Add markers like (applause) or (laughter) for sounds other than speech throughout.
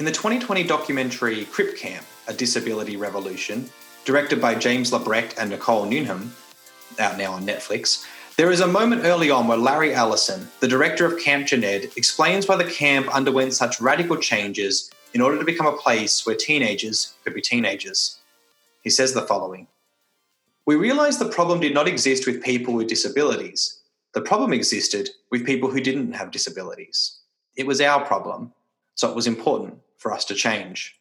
In the 2020 documentary Crip Camp, A Disability Revolution, directed by James LeBrecht and Nicole Newnham, out now on Netflix, there is a moment early on where Larry Allison, the director of Camp Jened, explains why the camp underwent such radical changes in order to become a place where teenagers could be teenagers. He says the following We realized the problem did not exist with people with disabilities. The problem existed with people who didn't have disabilities. It was our problem, so it was important for us to change.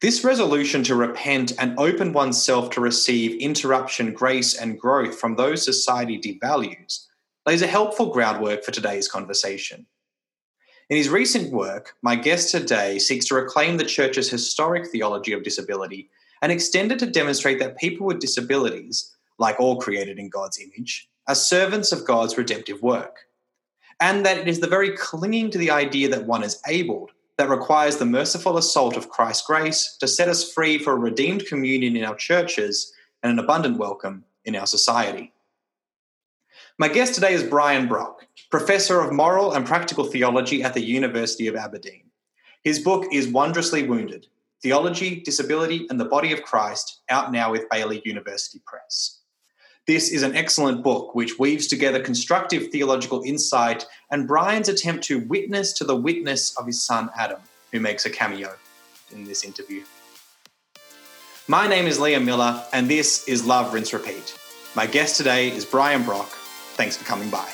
This resolution to repent and open oneself to receive interruption, grace, and growth from those society devalues lays a helpful groundwork for today's conversation. In his recent work, my guest today seeks to reclaim the Church's historic theology of disability and extend it to demonstrate that people with disabilities, like all created in God's image, are servants of God's redemptive work. And that it is the very clinging to the idea that one is abled that requires the merciful assault of Christ's grace to set us free for a redeemed communion in our churches and an abundant welcome in our society. My guest today is Brian Brock, Professor of Moral and Practical Theology at the University of Aberdeen. His book is Wondrously Wounded Theology, Disability, and the Body of Christ, out now with Baylor University Press. This is an excellent book which weaves together constructive theological insight and Brian's attempt to witness to the witness of his son Adam, who makes a cameo in this interview. My name is Liam Miller, and this is Love, Rinse, Repeat. My guest today is Brian Brock. Thanks for coming by.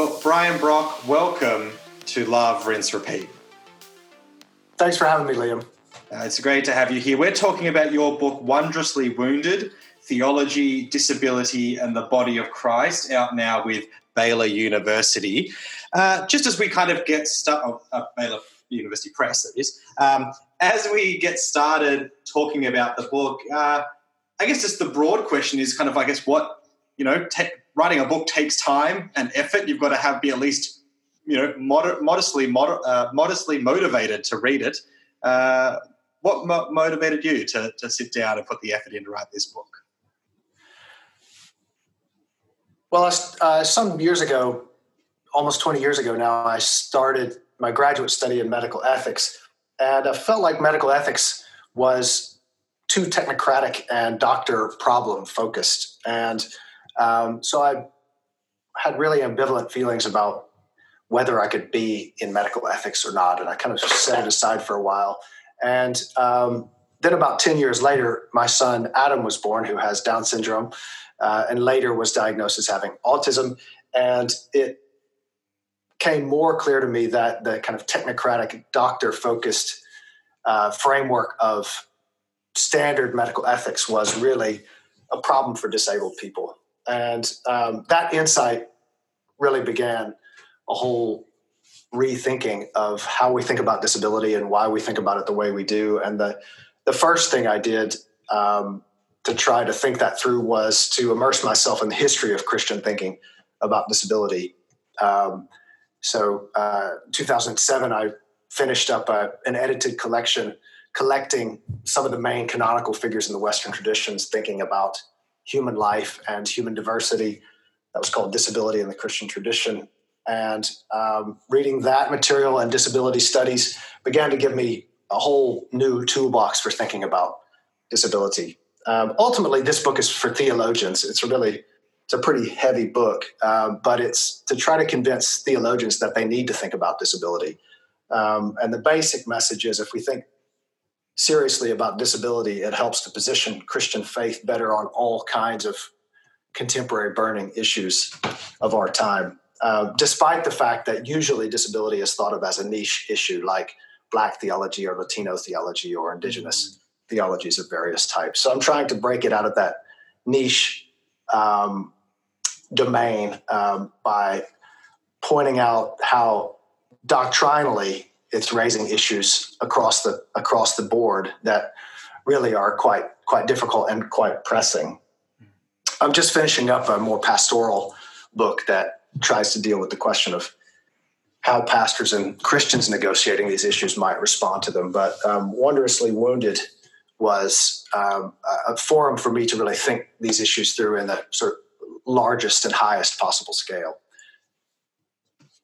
Well, Brian Brock, welcome to Love, Rinse, Repeat. Thanks for having me, Liam. Uh, it's great to have you here. We're talking about your book, Wondrously Wounded Theology, Disability, and the Body of Christ, out now with Baylor University. Uh, just as we kind of get started, oh, uh, Baylor University Press, that is, um, as we get started talking about the book, uh, I guess just the broad question is kind of, I guess, what, you know, te- writing a book takes time and effort. You've got to have be at least you know mod- modestly mod- uh, modestly motivated to read it. Uh, what mo- motivated you to, to sit down and put the effort in to write this book? Well, uh, some years ago, almost 20 years ago now, I started my graduate study in medical ethics. And I felt like medical ethics was too technocratic and doctor problem focused. And um, so I had really ambivalent feelings about whether I could be in medical ethics or not. And I kind of set it aside for a while. And um, then about 10 years later, my son Adam was born, who has Down syndrome, uh, and later was diagnosed as having autism. And it came more clear to me that the kind of technocratic, doctor focused uh, framework of standard medical ethics was really a problem for disabled people. And um, that insight really began a whole rethinking of how we think about disability and why we think about it the way we do. And the the first thing I did um, to try to think that through was to immerse myself in the history of Christian thinking about disability. Um, so, uh, 2007, I finished up a, an edited collection collecting some of the main canonical figures in the Western traditions, thinking about human life and human diversity. That was called Disability in the Christian Tradition. And um, reading that material and disability studies began to give me a whole new toolbox for thinking about disability. Um, ultimately, this book is for theologians. It's really it's a pretty heavy book, uh, but it's to try to convince theologians that they need to think about disability. Um, and the basic message is if we think seriously about disability, it helps to position Christian faith better on all kinds of contemporary burning issues of our time. Uh, despite the fact that usually disability is thought of as a niche issue like Black theology or Latino theology or indigenous theologies of various types. So I'm trying to break it out of that niche um, domain um, by pointing out how doctrinally it's raising issues across the across the board that really are quite quite difficult and quite pressing. I'm just finishing up a more pastoral book that tries to deal with the question of how pastors and Christians negotiating these issues might respond to them. But um, Wondrously Wounded was um, a forum for me to really think these issues through in the sort of largest and highest possible scale.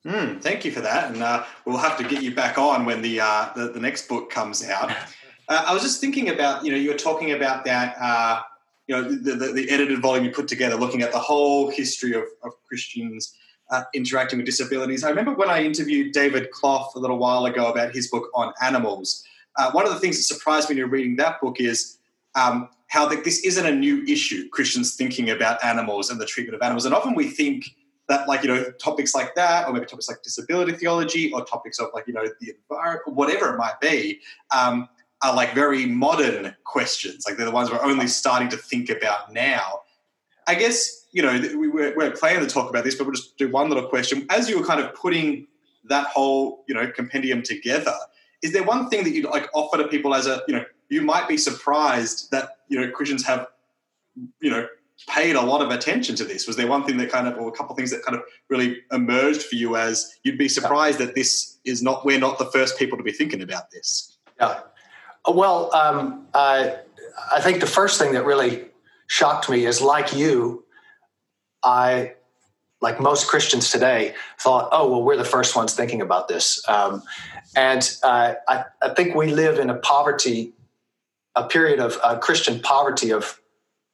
Mm, thank you for that, and uh, we'll have to get you back on when the uh, the, the, next book comes out. (laughs) Uh, I was just thinking about you know you were talking about that uh, you know the, the, the, edited volume you put together, looking at the whole history of, of Christians uh, interacting with disabilities. I remember when I interviewed David Clough a little while ago about his book on animals. Uh, one of the things that surprised me in reading that book is um, how this isn't a new issue. Christians thinking about animals and the treatment of animals, and often we think that like you know topics like that or maybe topics like disability theology or topics of like you know the environment whatever it might be um, are like very modern questions. Like they're the ones we're only starting to think about now. I guess you know we, we're, we're planning to talk about this but we'll just do one little question. As you were kind of putting that whole you know compendium together is there one thing that you'd like offer to people as a you know you might be surprised that you know christians have you know paid a lot of attention to this? Was there one thing that kind of, or a couple of things that kind of really emerged for you as you'd be surprised that this is not, we're not the first people to be thinking about this? Yeah. Well, um, I, I think the first thing that really shocked me is like you, I, like most Christians today, thought, oh, well, we're the first ones thinking about this. Um, and uh, I, I, think we live in a poverty, a period of uh, Christian poverty of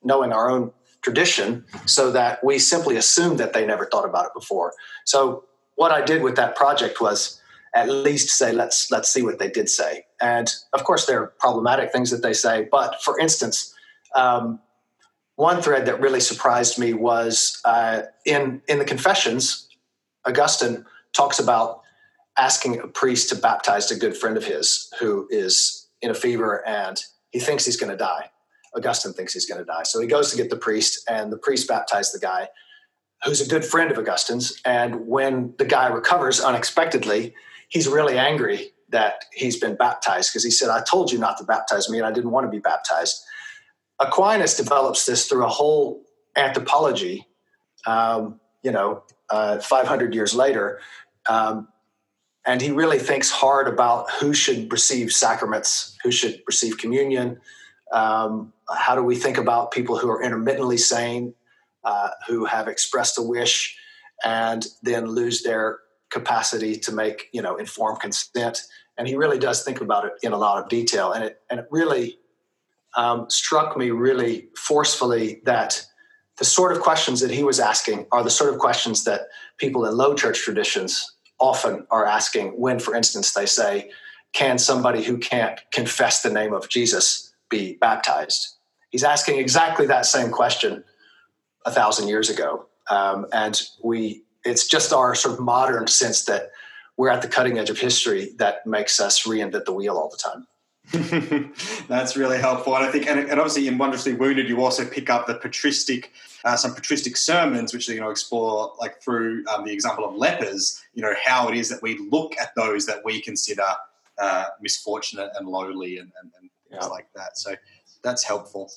knowing our own tradition so that we simply assumed that they never thought about it before. So what I did with that project was at least say let's let's see what they did say. And of course there are problematic things that they say, but for instance, um, one thread that really surprised me was uh, in in the Confessions, Augustine talks about asking a priest to baptize a good friend of his who is in a fever and he thinks he's going to die. Augustine thinks he's going to die. So he goes to get the priest, and the priest baptizes the guy who's a good friend of Augustine's. And when the guy recovers unexpectedly, he's really angry that he's been baptized because he said, I told you not to baptize me, and I didn't want to be baptized. Aquinas develops this through a whole anthropology, um, you know, uh, 500 years later. Um, and he really thinks hard about who should receive sacraments, who should receive communion, um, how do we think about people who are intermittently sane, uh, who have expressed a wish and then lose their capacity to make you know informed consent? And he really does think about it in a lot of detail, and it and it really um, struck me really forcefully that the sort of questions that he was asking are the sort of questions that people in low church traditions often are asking when, for instance, they say, Can somebody who can't confess the name of Jesus be baptized? He's asking exactly that same question a thousand years ago. Um, and we, it's just our sort of modern sense that we're at the cutting edge of history that makes us reinvent the wheel all the time. (laughs) That's really helpful, and I think, and, and, obviously in Wondrously Wounded, you also pick up the patristic, uh, some patristic sermons, which you know explore like through um, the example of lepers. You know how it is that we look at those that we consider uh, misfortunate and lowly, and, and, and things yeah. like that. So that's helpful.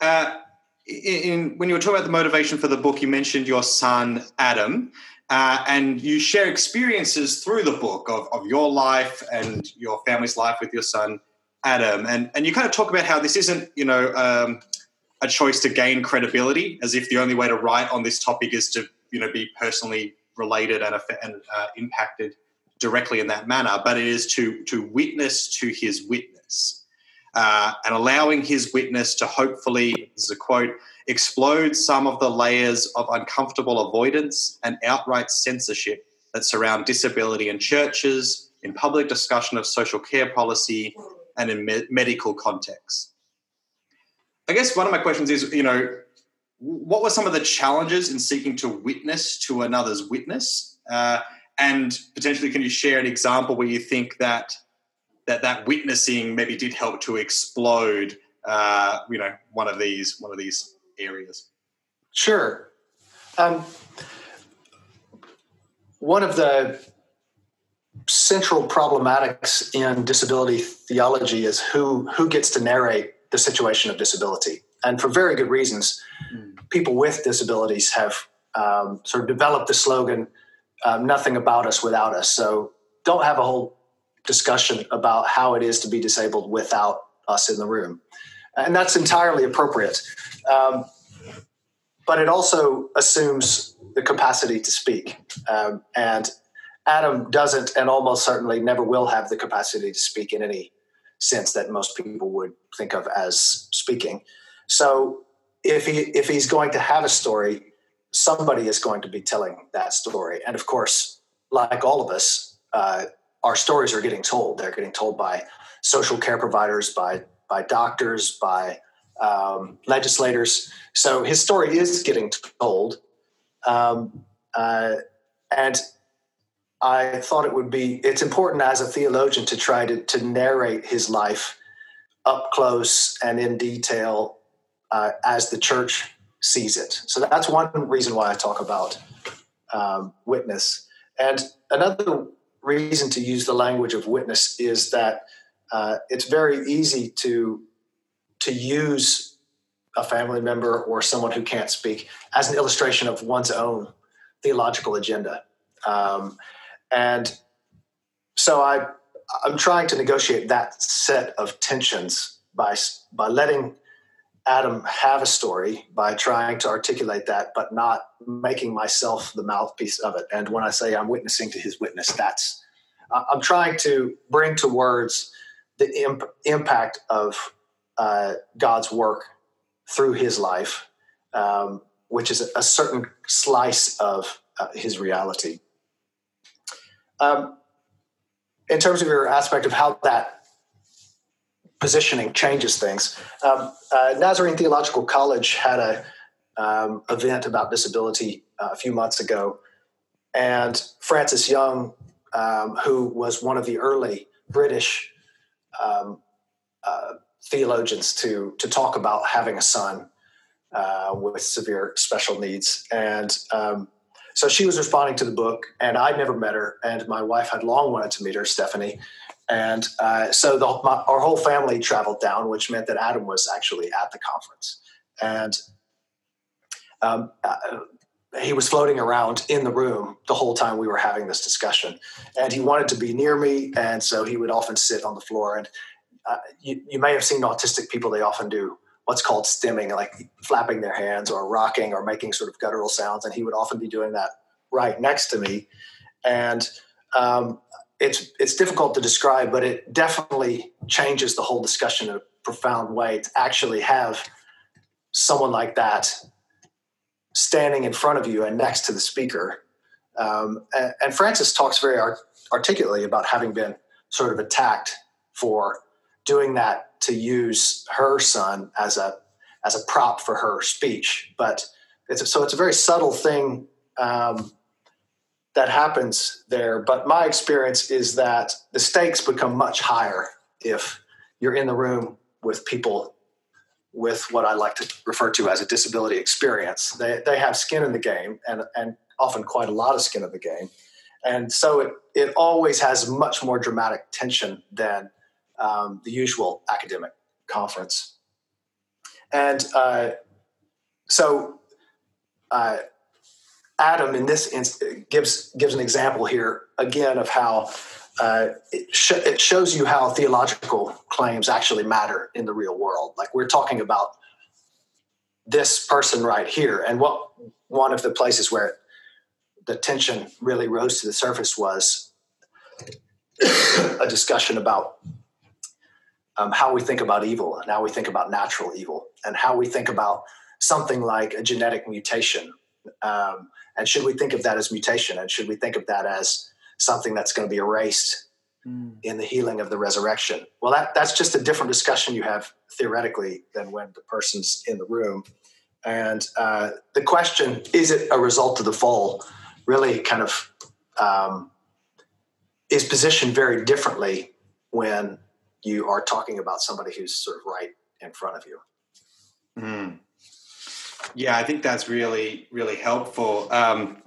Uh, in, when you were talking about the motivation for the book, you mentioned your son Adam, uh, and you share experiences through the book of, of your life and your family's life with your son Adam, and and you kind of talk about how this isn't you know um, a choice to gain credibility, as if the only way to write on this topic is to you know be personally related and, and uh, impacted directly in that manner, but it is to to witness to his witness uh, and allowing his witness to hopefully, this is a quote, explode some of the layers of uncomfortable avoidance and outright censorship that surround disability in churches, in public discussion of social care policy, and in me- medical contexts. I guess one of my questions is, you know, what were some of the challenges in seeking to witness to another's witness? Uh, and potentially, can you share an example where you think that that that witnessing maybe did help to explode uh, you know one of these one of these areas. Sure. Um, one of the central problematics in disability theology is who who gets to narrate the situation of disability. And for very good reasons. Mm. people with disabilities have um, sort of developed the slogan um, nothing about us without us. So don't have a whole discussion about how it is to be disabled without us in the room. And that's entirely appropriate. Um, but it also assumes the capacity to speak. Um, and Adam doesn't, and almost certainly never will have the capacity to speak in any sense that most people would think of as speaking. So if he if he's going to have a story, somebody is going to be telling that story. And of course, like all of us, uh, our stories are getting told. They're getting told by social care providers, by by doctors, by um, legislators. So his story is getting told, um, uh, and I thought it would be. It's important as a theologian to try to to narrate his life up close and in detail uh, as the church sees it. So that's one reason why I talk about um, witness. And another reason to use the language of witness is that uh, it's very easy to to use a family member or someone who can't speak as an illustration of one's own theological agenda. Um, and so I I'm trying to negotiate that set of tensions by by letting Adam have a story by trying to articulate that, but not making myself the mouthpiece of it. And when I say I'm witnessing to his witness, that's I'm trying to bring to words the imp- impact of uh, God's work through his life, um, which is a, certain slice of uh, his reality. Um, in terms of your aspect of how that positioning changes things. Um, uh, Nazarene Theological College had a um, event about disability uh, a few months ago, and Frances Young, um, who was one of the early British um, uh, theologians to to talk about having a son uh, with severe special needs, and um, so she was responding to the book, and I'd never met her, and my wife had long wanted to meet her, Stephanie. And uh, so the, my, our whole family traveled down, which meant that Adam was actually at the conference. And um, uh, he was floating around in the room the whole time we were having this discussion. And he wanted to be near me. And so he would often sit on the floor. And uh, you, you may have seen autistic people, they often do what's called stimming, like flapping their hands or rocking or making sort of guttural sounds. And he would often be doing that right next to me. And um, it's it's difficult to describe, but it definitely changes the whole discussion in a profound way to actually have someone like that standing in front of you and next to the speaker. Um, and, and, Frances talks very art- articulately about having been sort of attacked for doing that to use her son as a as a prop for her speech. But it's a, so it's a very subtle thing. Um, that happens there. But my experience is that the stakes become much higher if you're in the room with people with what I like to refer to as a disability experience. They, they have skin in the game and, and often quite a lot of skin in the game. And so it, it always has much more dramatic tension than um, the usual academic conference. And uh, so uh, Adam, in this instance, gives gives an example here again of how uh, it, sh- it, shows you how theological claims actually matter in the real world. Like we're talking about this person right here, and what one of the places where the tension really rose to the surface was (coughs) a discussion about um, how we think about evil and how we think about natural evil and how we think about something like a genetic mutation. Um, and should we think of that as mutation? And should we think of that as something that's going to be erased mm. in the healing of the resurrection? Well, that, that's just a different discussion you have theoretically than when the person's in the room. And uh, the question, is it a result of the fall, really kind of um, is positioned very differently when you are talking about somebody who's sort of right in front of you. Mm. Yeah, I think that's really, really helpful. Um,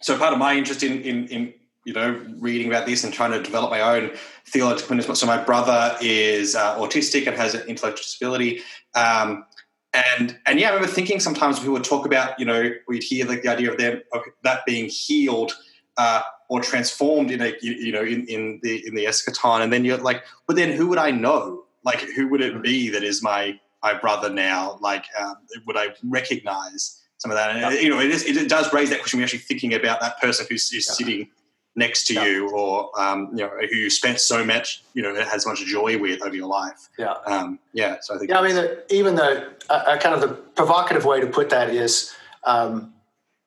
so part of my interest in, in, in, you know, reading about this and trying to develop my own theological witness. So my brother is uh, autistic and has an intellectual disability. Um, and and yeah, I remember thinking sometimes we would talk about, you know, we'd hear like the idea of them of that being healed uh, or transformed in a you, you know in, in the in the eschaton, and then you're like, but then who would I know like who would it be that is my my brother now? Like, um, would I recognize some of that? And, Yeah. you know, it, is, it does raise that question. We're actually thinking about that person who's, who's Yeah. sitting next to Yeah. you, or um, you know, who you spent so much, you know, has so much joy with over your life. Yeah. Um, yeah. So I think. Yeah, I mean, the, even though uh, uh, kind of the provocative way to put that is um,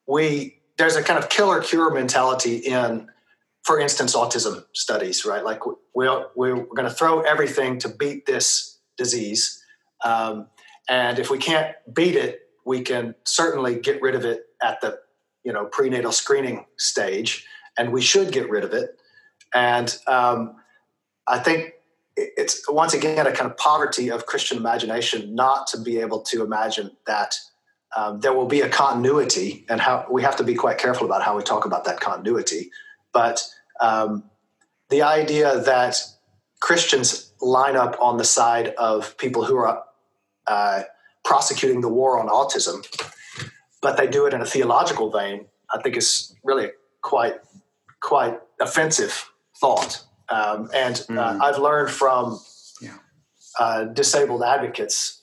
we there's a kind of killer cure mentality in, for instance, autism studies, right? Like we're we're going to throw everything to beat this disease, um, and if we can't beat it, we can certainly get rid of it at the you know prenatal screening stage, and we should get rid of it. And um, I think it's once again a kind of poverty of Christian imagination not to be able to imagine that um, there will be a continuity, and how we have to be quite careful about how we talk about that continuity. But um, the idea that Christians line up on the side of people who are uh, prosecuting the war on autism, but they do it in a theological vein, I think is really quite quite offensive thought. Um, and uh, Mm. I've learned from Yeah. uh, disabled advocates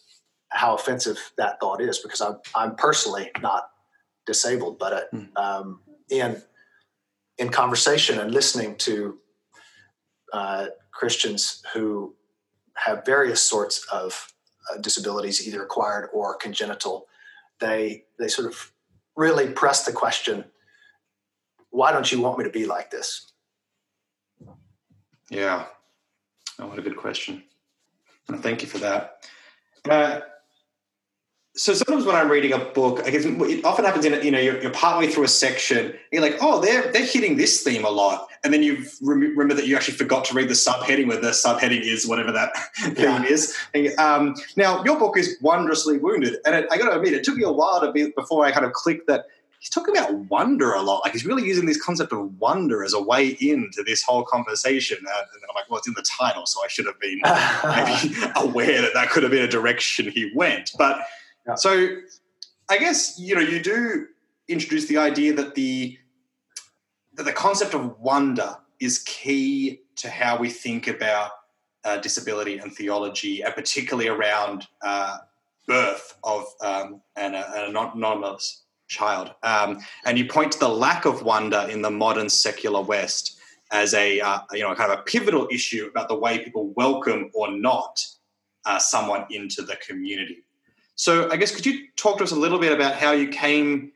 how offensive that thought is because I'm, I'm personally not disabled, but uh, Mm. um, in in conversation and listening to uh, Christians who have various sorts of uh, disabilities, either acquired or congenital, they they sort of really press the question: Why don't you want me to be like this? Yeah. Oh, what a good question. Thank you for that. Uh, so sometimes when I'm reading a book, I guess it often happens in you know you're, you're partway through a section, and you're like, oh, they're they're hitting this theme a lot, and then you rem- remember that you actually forgot to read the subheading, where the subheading is whatever that (laughs) theme is. And, um, now your book is wondrously wounded, and it, I got to admit, it took me a while to be before I kind of clicked that he's talking about wonder a lot. Like he's really using this concept of wonder as a way into this whole conversation. Uh, and then I'm like, well, it's in the title, so I should have been (laughs) maybe aware that that could have been a direction he went. But Yeah. so I guess you know you do introduce the idea that the that the concept of wonder is key to how we think about uh, disability and theology, and particularly around uh, birth of um, an, an anonymous child. Um, and you point to the lack of wonder in the modern secular West as a uh, you know kind of a pivotal issue about the way people welcome or not uh, someone into the community. So I guess could you talk to us a little bit about how you came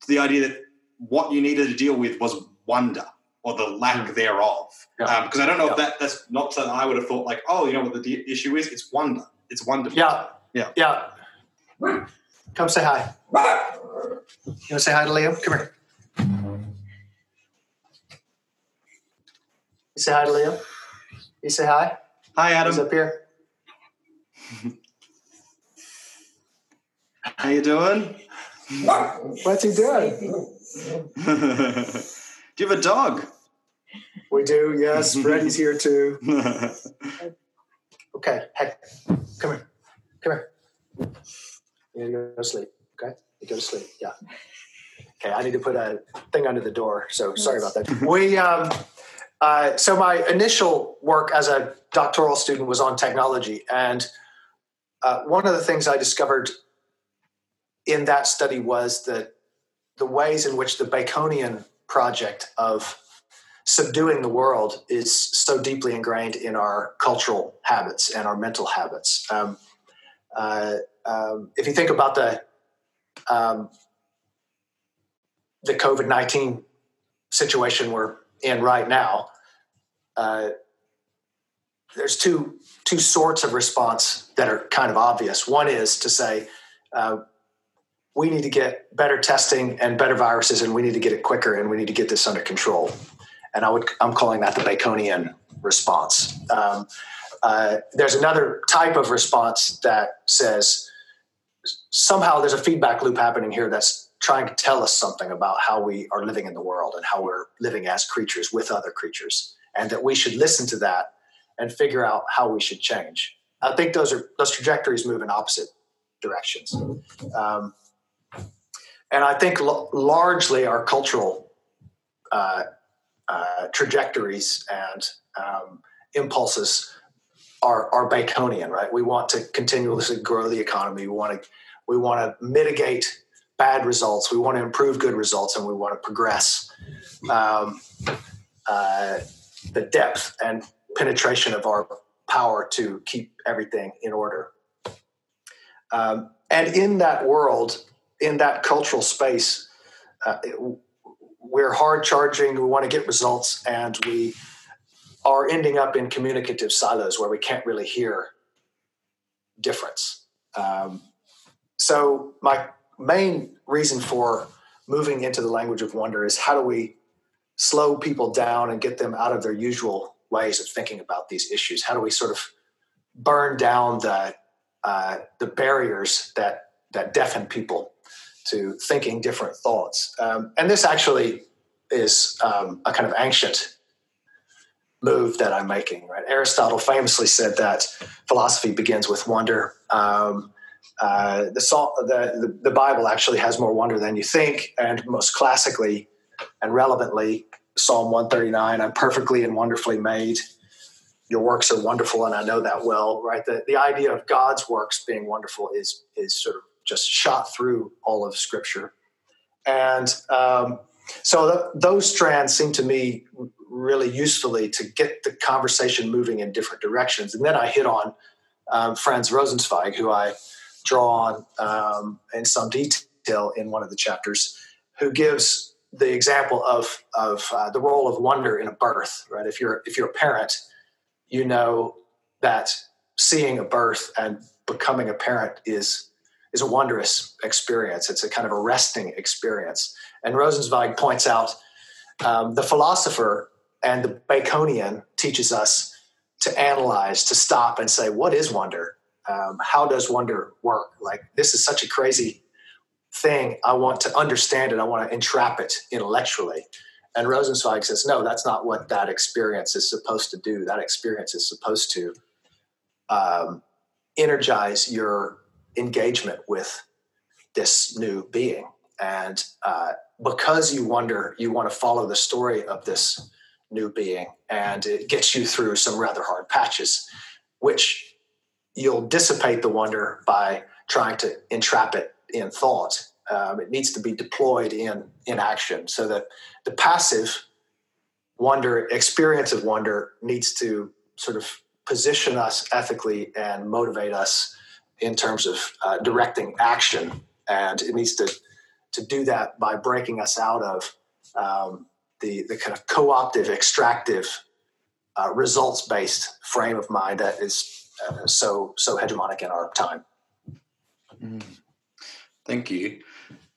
to the idea that what you needed to deal with was wonder or the lack Mm. thereof? Yeah. Um, because I don't know if that that's not something I would have thought like, oh, you know what the de- issue is? It's wonder. It's wonderful. Yeah. Yeah. Yeah. Come say hi. You want to say hi to Liam? Come here. You say hi to Liam? You say hi? Hi, Adam. He's up here. (laughs) How you doing? What's he doing? (laughs) Do you have a dog? We do, yes. (laughs) Freddie's here too. (laughs) Okay. Hey, come here. Come here. You need to go to sleep. Okay. You go to sleep. Yeah. Okay. I need to put a thing under the door. So sorry about that. We um, uh, so my initial work as a doctoral student was on technology, and uh, one of the things I discovered in that study was that the ways in which the Baconian project of subduing the world is so deeply ingrained in our cultural habits and our mental habits. Um, uh, um, if you think about the um, the COVID nineteen situation we're in right now, uh, there's two two sorts of response that are kind of obvious. One is to say. Uh, we need to get better testing and better viruses, and we need to get it quicker, and we need to get this under control and I would I'm calling that the Baconian response. Um, uh, there's another type of response that says somehow there's a feedback loop happening here that's trying to tell us something about how we are living in the world and how we're living as creatures with other creatures, and that we should listen to that and figure out how we should change. I think those are those trajectories move in opposite directions. Um, and I think l- largely our cultural uh, uh, trajectories and um, impulses are, are Baconian, right? We want to continuously grow the economy. We want to we want to mitigate bad results. We want to improve good results, and we want to progress um, uh, the depth and penetration of our power to keep everything in order. Um, and in that world, in that cultural space, uh, we're hard charging. We want to get results, and we are ending up in communicative silos where we can't really hear difference. Um, so, my main reason for moving into the language of wonder is how do we slow people down and get them out of their usual ways of thinking about these issues? How do we sort of burn down the uh, the barriers that that deafen people to thinking different thoughts? Um, and this actually is um, a kind of ancient move that I'm making. Right? Aristotle famously said that philosophy begins with wonder. Um, uh, the, the, the Bible actually has more wonder than you think, and most classically and relevantly, Psalm 139, I'm perfectly and wonderfully made. Your works are wonderful, and I know that well, right? The, the idea of God's works being wonderful is, is sort of just shot through all of Scripture. And um, so th- those strands seem to me really usefully to get the conversation moving in different directions. And then I hit on um, Franz Rosenzweig, who I draw on um, in some detail in one of the chapters, who gives the example of of uh, the role of wonder in a birth. Right, if you're if you're a parent, you know that seeing a birth and becoming a parent is is a wondrous experience. It's a kind of arresting experience. And Rosenzweig points out um, the philosopher and the Baconian teaches us to analyze, to stop and say, what is wonder? Um, how does wonder work? Like, this is such a crazy thing. I want to understand it. I want to entrap it intellectually. And Rosenzweig says, no, that's not what that experience is supposed to do. That experience is supposed to um, energize your engagement with this new being. And uh, because you wonder, you want to follow the story of this new being, and it gets you through some rather hard patches, which you'll dissipate the wonder by trying to entrap it in thought. Um, it needs to be deployed in in action, so that the passive wonder experience of wonder needs to sort of position us ethically and motivate us in terms of uh, directing action, and it needs to to do that by breaking us out of um, the the kind of co-optive, extractive, uh, results based frame of mind that is uh, so so hegemonic in our time. Mm. Thank you.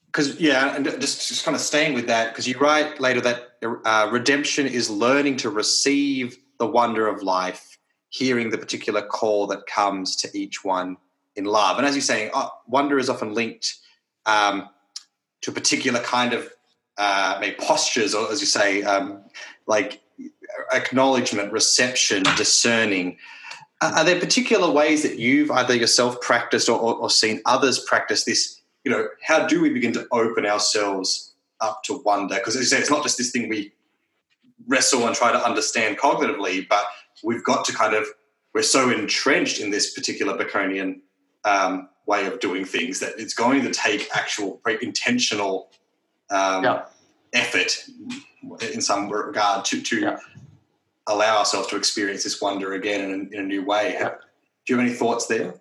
Because yeah, and just just kind of staying with that, because you write later that uh, redemption is learning to receive the wonder of life, hearing the particular call that comes to each one in love. And as you're saying, uh, wonder is often linked um, to a particular kind of uh, maybe postures, or as you say, um, like acknowledgement, reception, discerning. Uh, are there particular ways that you've either yourself practiced or, or, or seen others practice this? You know, how do we begin to open ourselves up to wonder? Because as you say, it's not just this thing we wrestle and try to understand cognitively, but we've got to kind of we're so entrenched in this particular Baconian um, way of doing things that it's going to take actual intentional um, yeah. effort in some regard to, to yeah. allow ourselves to experience this wonder again in a, in a new way. Yeah. Do you have any thoughts there?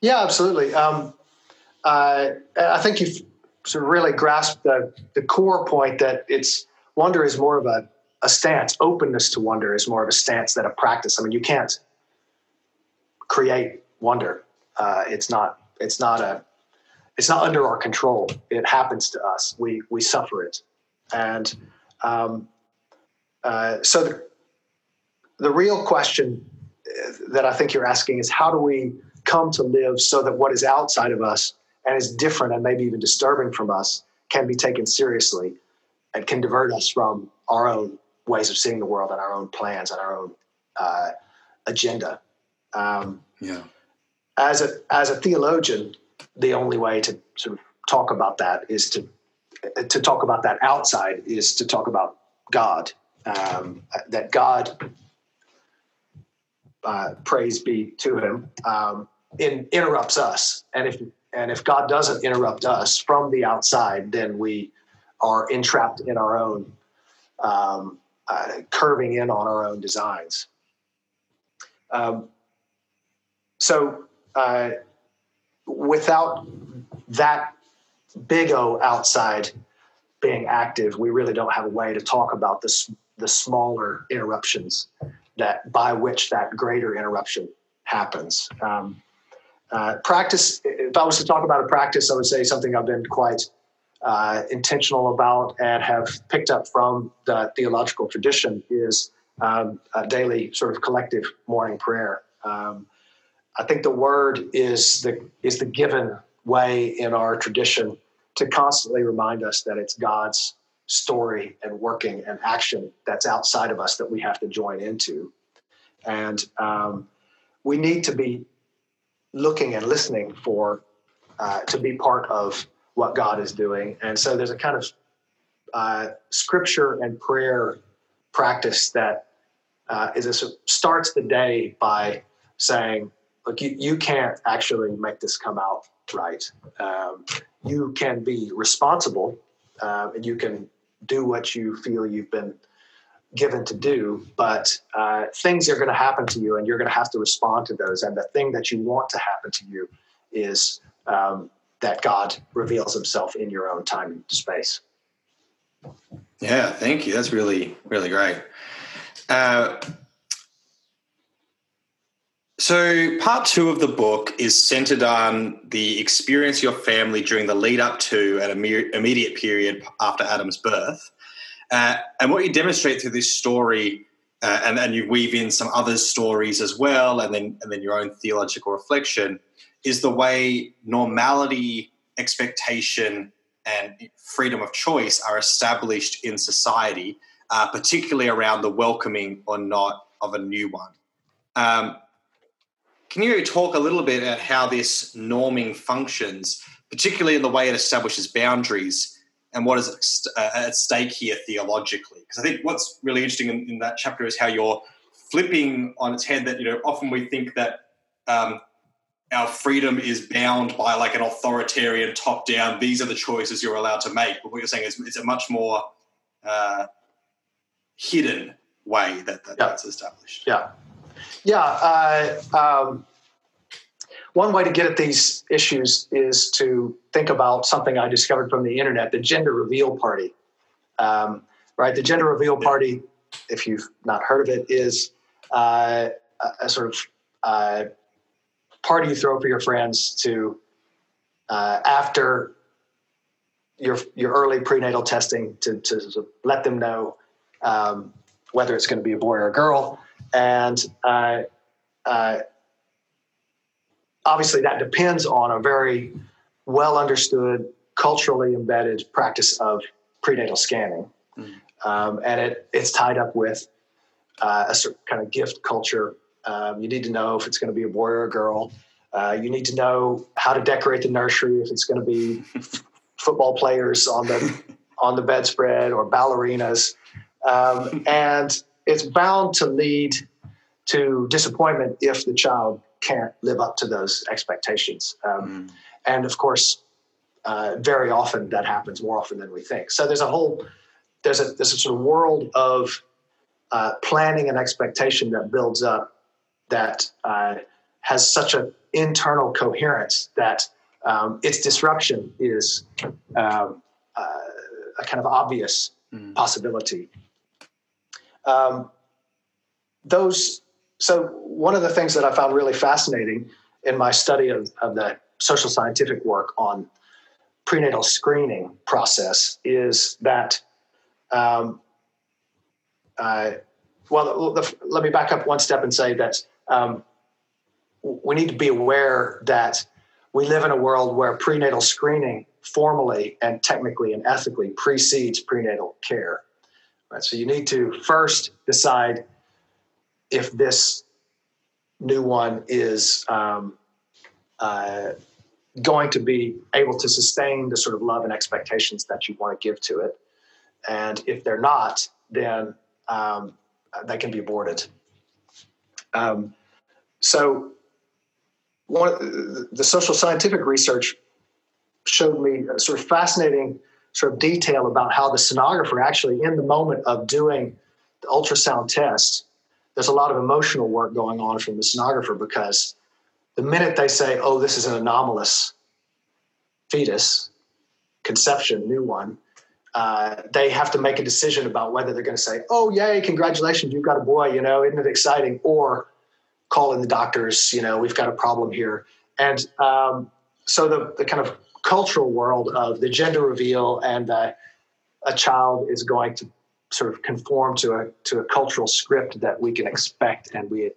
Yeah, absolutely. Um, uh, I think you've sort of really grasped the, the core point that it's wonder is more of a, a stance. Openness to wonder is more of a stance than a practice. I mean, you can't create wonder. Uh, it's not. It's not a it's not under our control. It happens to us. We we suffer it, and um, uh, so the, the real question uh, that I think you're asking is how do we come to live so that what is outside of us and is different and maybe even disturbing from us can be taken seriously and can divert us from our own ways of seeing the world and our own plans and our own uh, agenda. Um, yeah. As a as a theologian, the only way to sort of talk about that is to to talk about that outside is to talk about God. Um, that God uh, praise be to him, um, in, interrupts us. And if and if God doesn't interrupt us from the outside, then we are entrapped in our own um, uh, curving in on our own designs. Um, so, uh, without that big O outside being active, we really don't have a way to talk about this, the smaller interruptions that by which that greater interruption happens. Um, uh, practice, if I was to talk about a practice, I would say something I've been quite uh, intentional about and have picked up from the theological tradition is um, a daily sort of collective morning prayer. Um, I think the word is the is the given way in our tradition to constantly remind us that it's God's story and working and action that's outside of us that we have to join into, and um, we need to be looking and listening for uh, to be part of what God is doing. And so there's a kind of uh, scripture and prayer practice that uh, is a, starts the day by saying, look, you, you can't actually make this come out right. Um, you can be responsible uh, and you can do what you feel you've been given to do, but uh, things are going to happen to you and you're going to have to respond to those. And the thing that you want to happen to you is um, that God reveals himself in your own time and space. Yeah, thank you. That's really, really great. Uh, so, part two of the book is centered on the experience your family during the lead up to an immediate period after Adam's birth. Uh, and what you demonstrate through this story, uh, and, and you weave in some other stories as well, and then, and then your own theological reflection, is the way normality, expectation, and freedom of choice are established in society, uh, particularly around the welcoming or not of a new one. Um, can you talk a little bit about how this norming functions, particularly in the way it establishes boundaries and what is at stake here theologically? Because I think what's really interesting in, in, that chapter is how you're flipping on its head that you know often we think that um, our freedom is bound by like an authoritarian top down these are the choices you're allowed to make but what you're saying is it's a much more uh, hidden way that, that yeah. that's established yeah yeah uh, um, one way to get at these issues is to think about something i discovered from the internet the gender reveal party. Um, right the gender reveal party if you've not heard of it is uh, a, a, sort of uh, party you throw for your friends to uh, after your your early prenatal testing to to let them know um, whether it's going to be a boy or a girl, and uh, uh, obviously that depends on a very well understood, culturally embedded practice of prenatal scanning, mm. um, and it it's tied up with uh, a certain kind of gift culture um, you need to know if it's going to be a boy or a girl. Uh, you need to know how to decorate the nursery if it's going to be f- (laughs) football players on the on the bedspread or ballerinas, um, and it's bound to lead to disappointment if the child can't live up to those expectations. Um, mm. And of course, uh, very often that happens more often than we think. So there's a whole there's a there's a sort of world of uh, planning and expectation that builds up that uh, has such an internal coherence that um, its disruption is um, uh, a kind of obvious mm. possibility. Um, those so one of the things that I found really fascinating in my study of, of the social scientific work on prenatal screening process is that um, uh, well, the, the, let me back up one step and say that um, we need to be aware that we live in a world where prenatal screening formally and technically and ethically precedes prenatal care. Right? So you need to first decide if this new one is um, uh, going to be able to sustain the sort of love and expectations that you want to give to it. And if they're not, then um, they can be aborted. Um, so one the social scientific research showed me a sort of fascinating sort of detail about how the sonographer actually in the moment of doing the ultrasound test there's a lot of emotional work going on from the sonographer because the minute they say oh this is an anomalous fetus conception new one uh, they have to make a decision about whether they're going to say oh yay congratulations you've got a boy you know isn't it exciting? Or call in the doctors you know we've got a problem here. And um, so the, the kind of cultural world of the gender reveal and uh, a child is going to sort of conform to a to a cultural script that we can expect and we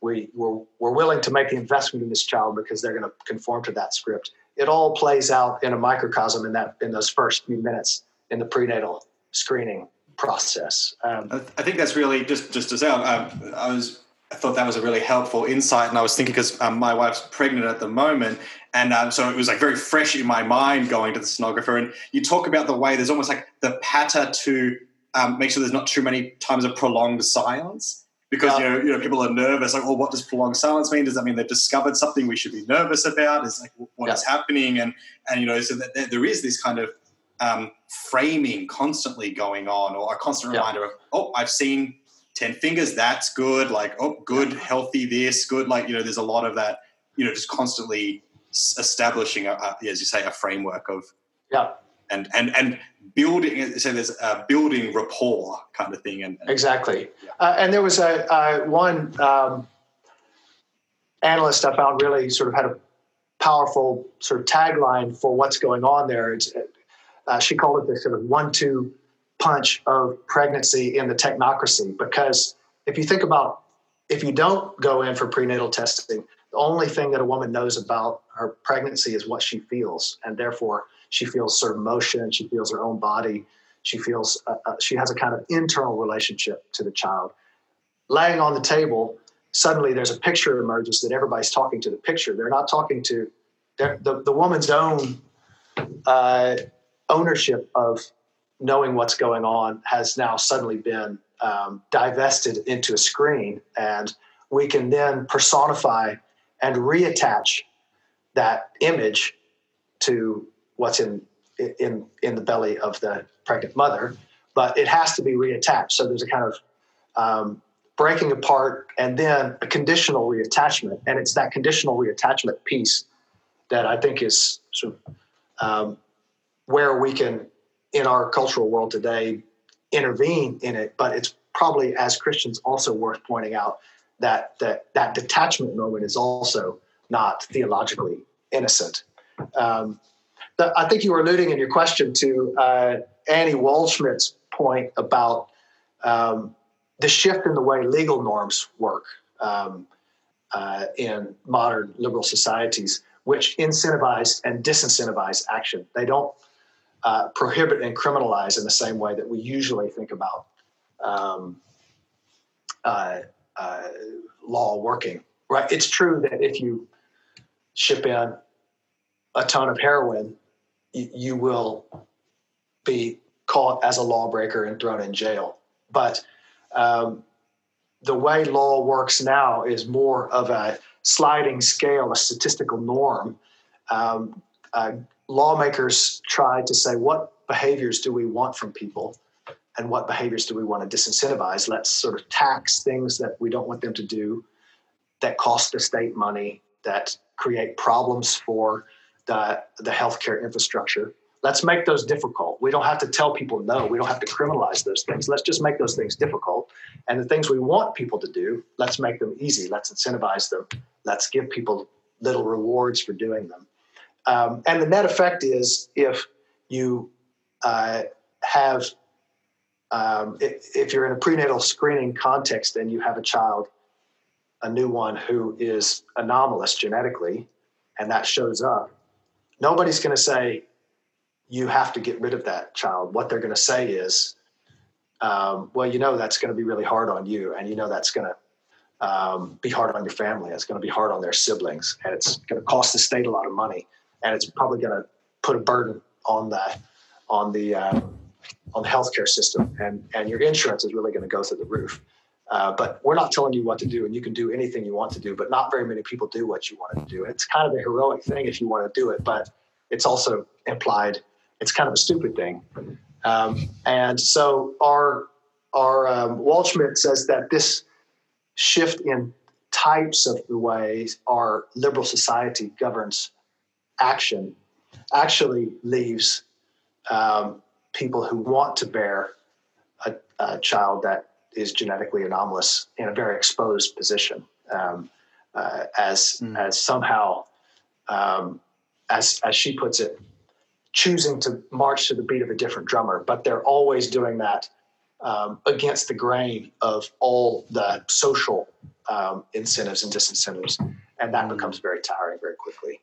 we we're, we're willing to make the investment in this child because they're going to conform to that script. It all plays out in a microcosm in that in those first few minutes in the prenatal screening process. Um, i think that's really just just to say um, i was I thought that was a really helpful insight. And I was thinking because um, my wife's pregnant at the moment, and um, so it was like very fresh in my mind going to the sonographer. And you talk about the way there's almost like the patter to um, make sure there's not too many times of prolonged silence because yeah. you, know, you know people are nervous. Like, oh, what does prolonged silence mean? Does that mean they've discovered something we should be nervous about? Is like what yeah. is happening? And and you know, so that there is this kind of um, framing constantly going on, or a constant reminder yeah. of, oh, I've seen 10 fingers, that's good. Like, oh, good, healthy, this, good. Like, you know, there's a lot of that, you know, just constantly establishing, a, a, as you say, a framework of, yeah. And, and, and building, so there's a building rapport kind of thing. And, and exactly. Yeah. Uh, and there was a, uh, one um, analyst I found really sort of had a powerful sort of tagline for what's going on there. Uh, she called it the sort of one, two, punch of pregnancy in the technocracy because if you think about if you don't go in for prenatal testing the only thing that a woman knows about her pregnancy is what she feels and therefore she feels of motion she feels her own body she feels uh, uh, she has a kind of internal relationship to the child. Laying on the table suddenly there's a picture emerges that everybody's talking to the picture. They're not talking to the, the woman's own uh, ownership of knowing what's going on has now suddenly been um, divested into a screen, and we can then personify and reattach that image to what's in in in the belly of the pregnant mother. But it has to be reattached. So there's a kind of um, breaking apart and then a conditional reattachment, and it's that conditional reattachment piece that I think is sort of um, where we can in our cultural world today intervene in it, but it's probably as Christians also worth pointing out that that that detachment moment is also not theologically innocent. Um, I think you were alluding in your question to uh, Annie Waldschmidt's point about um, the shift in the way legal norms work um, uh, in modern liberal societies, which incentivize and disincentivize action. They don't uh, prohibit and criminalize in the same way that we usually think about um, uh, uh, law working. Right? It's true that if you ship in a ton of heroin, you, you will be caught as a lawbreaker and thrown in jail. But um, the way law works now is more of a sliding scale, a statistical norm. Um, uh, lawmakers try to say what behaviors do we want from people? And what behaviors do we want to disincentivize? Let's sort of tax things that we don't want them to do that cost the state money that create problems for the, the healthcare infrastructure. Let's make those difficult. We don't have to tell people no. We don't have to criminalize those things. Let's just make those things difficult. And the things we want people to do let's make them easy. Let's incentivize them. Let's give people little rewards for doing them um, and the net effect is if you uh, have, um, if, if, you're in a prenatal screening context and you have a child, a new one who is anomalous genetically, and that shows up, nobody's going to say, you have to get rid of that child. What they're going to say is, um, well, you know, that's going to be really hard on you, and you know, that's going to um, be hard on your family. It's going to be hard on their siblings, and it's going to cost the state a lot of money and it's probably going to put a burden on the on the uh, on the healthcare system, and and your insurance is really going to go through the roof. Uh, but we're not telling you what to do, and you can do anything you want to do. But not very many people do what you want to do. It's kind of a heroic thing if you want to do it, but it's also implied it's kind of a stupid thing. Um, and so our our um, says that this shift in types of the ways our liberal society governs action actually leaves um, people who want to bear a, a, child that is genetically anomalous in a very exposed position um, uh, as mm. as somehow um, as as she puts it choosing to march to the beat of a different drummer but they're always doing that um, against the grain of all the social um, incentives and disincentives and that mm. becomes very tiring very quickly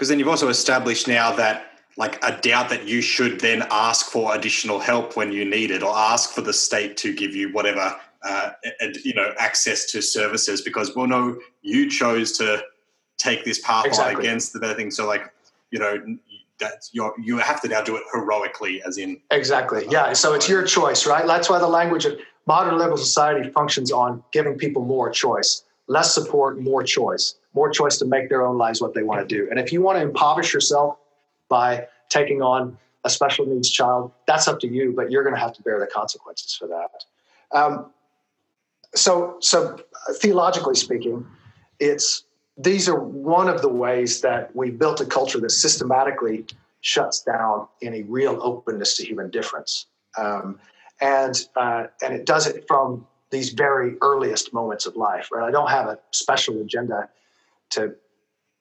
because then you've also established now that like a doubt that you should then ask for additional help when you need it or ask for the state to give you whatever uh, you know access to services because well no you chose to take this path exactly. against the better thing. So like you know that you you have to now do it heroically as in exactly. yeah so it's your choice right? That's why the language of modern liberal society functions on giving people more choice less support more choice. More choice to make their own lives what they want to do. And if you want to impoverish yourself by taking on a special needs child, that's up to you, but you're going to have to bear the consequences for that. Um, so, so theologically speaking, it's these are one of the ways that we built a culture that systematically shuts down any real openness to human difference, um, and uh, and it does it from these very earliest moments of life. Right? I don't have a special agenda to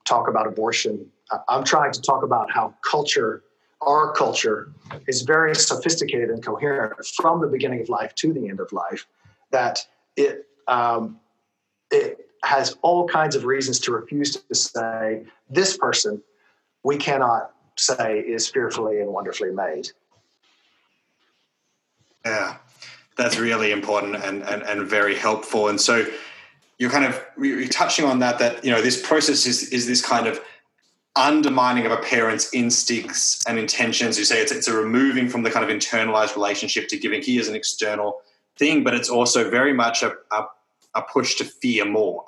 talk about abortion I'm trying to talk about how culture, our culture, is very sophisticated and coherent from the beginning of life to the end of life. That it um, it has all kinds of reasons to refuse to say this person we cannot say is fearfully and wonderfully made. Yeah, that's really important and, and, and very helpful. And so you're kind of you're touching on that that you know this process is is this kind of undermining of a parent's instincts and intentions. You say it's, it's a removing from the kind of internalized relationship to giving. He is an external thing, but it's also very much a, a, a push to fear more.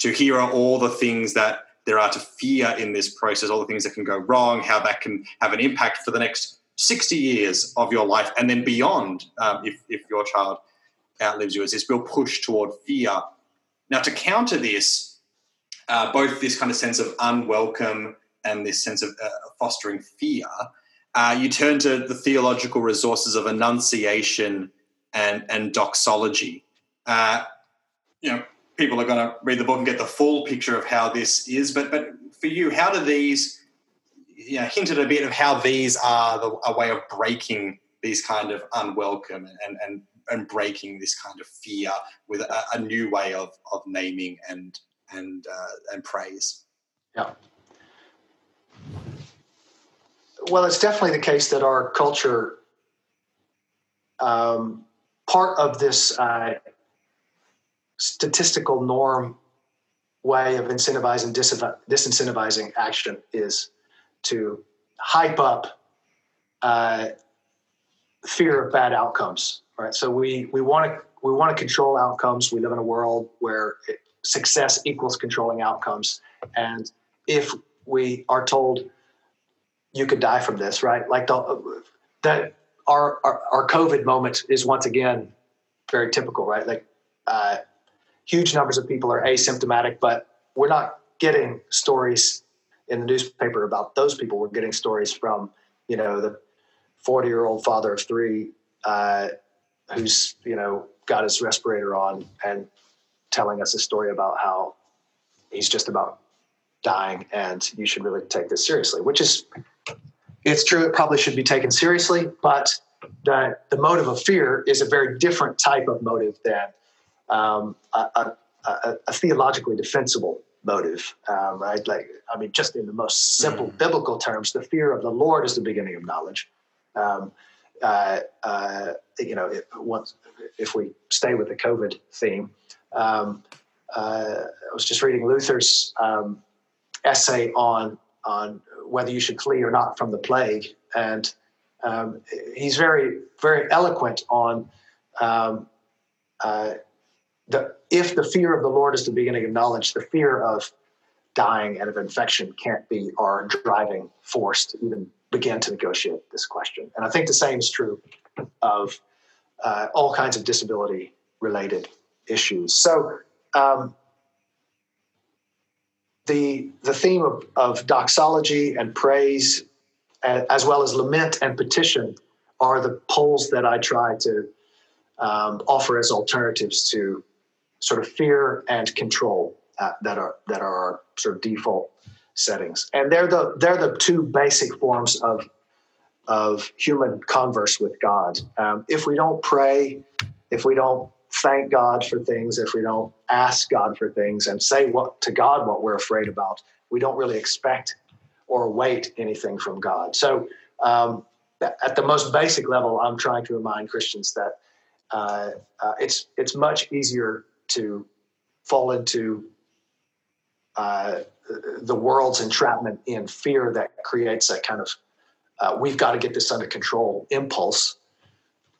To hear all the things that there are to fear in this process, all the things that can go wrong, how that can have an impact for the next 60 years of your life and then beyond um, if, if your child outlives you. Is this real push toward fear. Now, to counter this, uh, both this kind of sense of unwelcome and this sense of uh, fostering fear, uh, you turn to the theological resources of annunciation and, and doxology. Uh, you know, people are going to read the book and get the full picture of how this is, but but for you, how do these know, hinted a bit of how these are the, a way of breaking these kind of unwelcome and, and, and breaking this kind of fear with a, a new way of, of naming and and uh, and praise. Yeah. Well, it's definitely the case that our culture, um, part of this uh, statistical norm way of incentivizing disincentivizing action is to hype up uh, fear of bad outcomes. Right. So we we want to we want to control outcomes. We live in a world where it, success equals controlling outcomes, and if we are told you could die from this, right? Like the that our, our, our COVID moment is once again very typical, right? Like uh, huge numbers of people are asymptomatic, but we're not getting stories in the newspaper about those people. We're getting stories from you know the forty year old father of three uh, who's you know got his respirator on and telling us a story about how he's just about dying and you should really take this seriously which is it's true, it probably should be taken seriously, but the, the motive of fear is a very different type of motive than um, a, a, a, theologically defensible motive, um, right? Like, I mean, just in the most simple mm. biblical terms, the fear of the Lord is the beginning of knowledge. Um, uh, uh, you know, if, once, if we stay with the COVID theme, um, uh, I was just reading Luther's um, essay on on whether you should flee or not from the plague. And um, he's very, very eloquent on um, uh, the, if the fear of the Lord is the beginning of knowledge, the fear of dying and of infection can't be our driving force to even begin to negotiate this question. And I think the same is true of uh, all kinds of disability related issues. So, um, the, the theme of, of doxology and praise, as well as lament and petition, are the poles that I try to um, offer as alternatives to sort of fear and control uh, that are that are our sort of default settings, and they're the they're the two basic forms of of human converse with God. Um, if we don't pray, if we don't thank God for things, if we don't ask God for things and say what to God what we're afraid about, we don't really expect or await anything from God. So, um, at the most basic level, I'm trying to remind Christians that uh, uh, it's it's much easier to fall into uh, the world's entrapment in fear that creates that kind of uh, we've got to get this under control impulse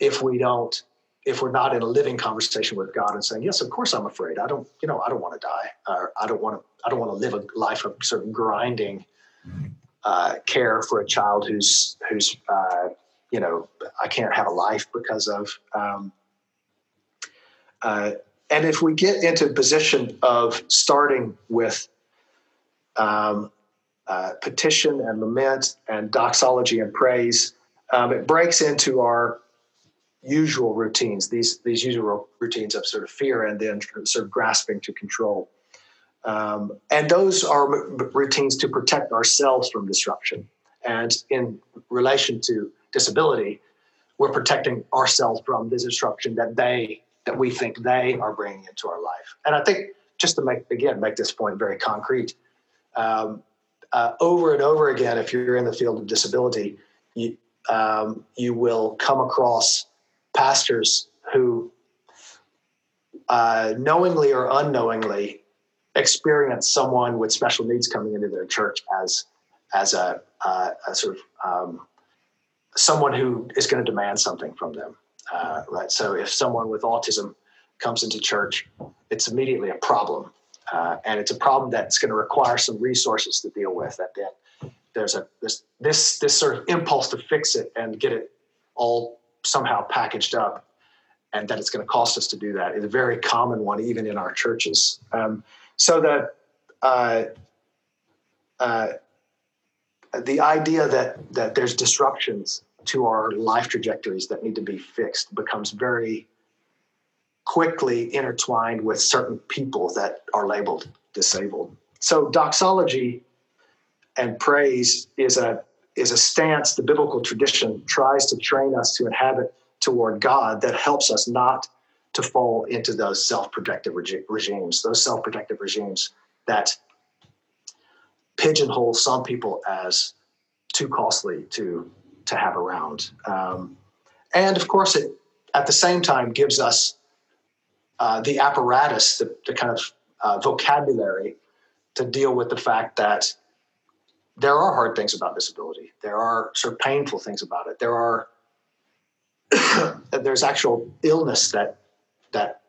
if we don't if we're not in a living conversation with God and saying, yes, of course I'm afraid. I don't, you know, I don't want to die, or I don't want to, I don't want to live a life of sort of grinding uh, care for a child who's who's, uh, you know, I can't have a life because of. Um, uh, and if we get into a position of starting with um, uh, petition and lament and doxology and praise, um, it breaks into our usual routines, these these usual routines of sort of fear and then sort of grasping to control. Um, and those are routines to protect ourselves from disruption. And in relation to disability, we're protecting ourselves from the disruption that they that we think they are bringing into our life. And I think just to make again make this point very concrete, um, uh, over and over again, if you're in the field of disability, you um, you will come across pastors who uh, knowingly or unknowingly experience someone with special needs coming into their church as as a, uh, a sort of um, someone who is going to demand something from them uh, right. So if someone with autism comes into church it's immediately a problem. Uh, and it's a problem that's going to require some resources to deal with that then there's a this this this sort of impulse to fix it and get it all somehow packaged up and that it's going to cost us to do that. Is a very common one, even in our churches. Um, so that uh, uh, the idea that that there's disruptions to our life trajectories that need to be fixed becomes very quickly intertwined with certain people that are labeled disabled. So doxology and praise is a is a stance the biblical tradition tries to train us to inhabit toward God that helps us not to fall into those self-protective reg- regimes, those self-protective regimes that pigeonhole some people as too costly to to have around. Um, and of course, it at the same time gives us uh, the apparatus, the, the kind of uh, vocabulary to deal with the fact that there are hard things about disability. There are sort of painful things about it. There are (coughs) there's actual illness that that